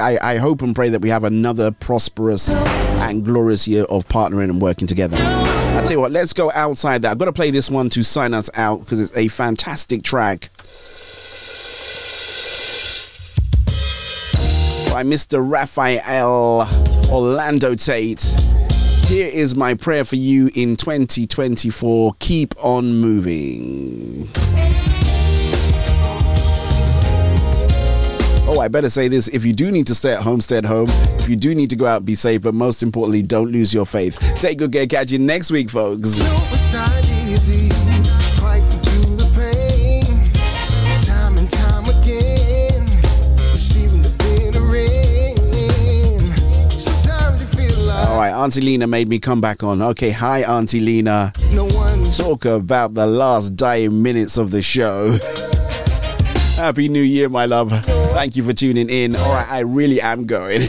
I, I hope and pray that we have another prosperous and glorious year of partnering and working together. I tell you what, let's go outside that. I've got to play this one to sign us out because it's a fantastic track. By Mr. Raphael Orlando Tate. Here is my prayer for you in 2024. Keep on moving. Oh, I better say this. If you do need to stay at home, stay at home. If you do need to go out, be safe. But most importantly, don't lose your faith. Take good care. Catch you next week, folks. All right, Auntie Lena made me come back on. Okay, hi, Auntie Lena. Talk about the last dying minutes of the show. Happy New Year, my love. Thank you for tuning in. All right, I really am going.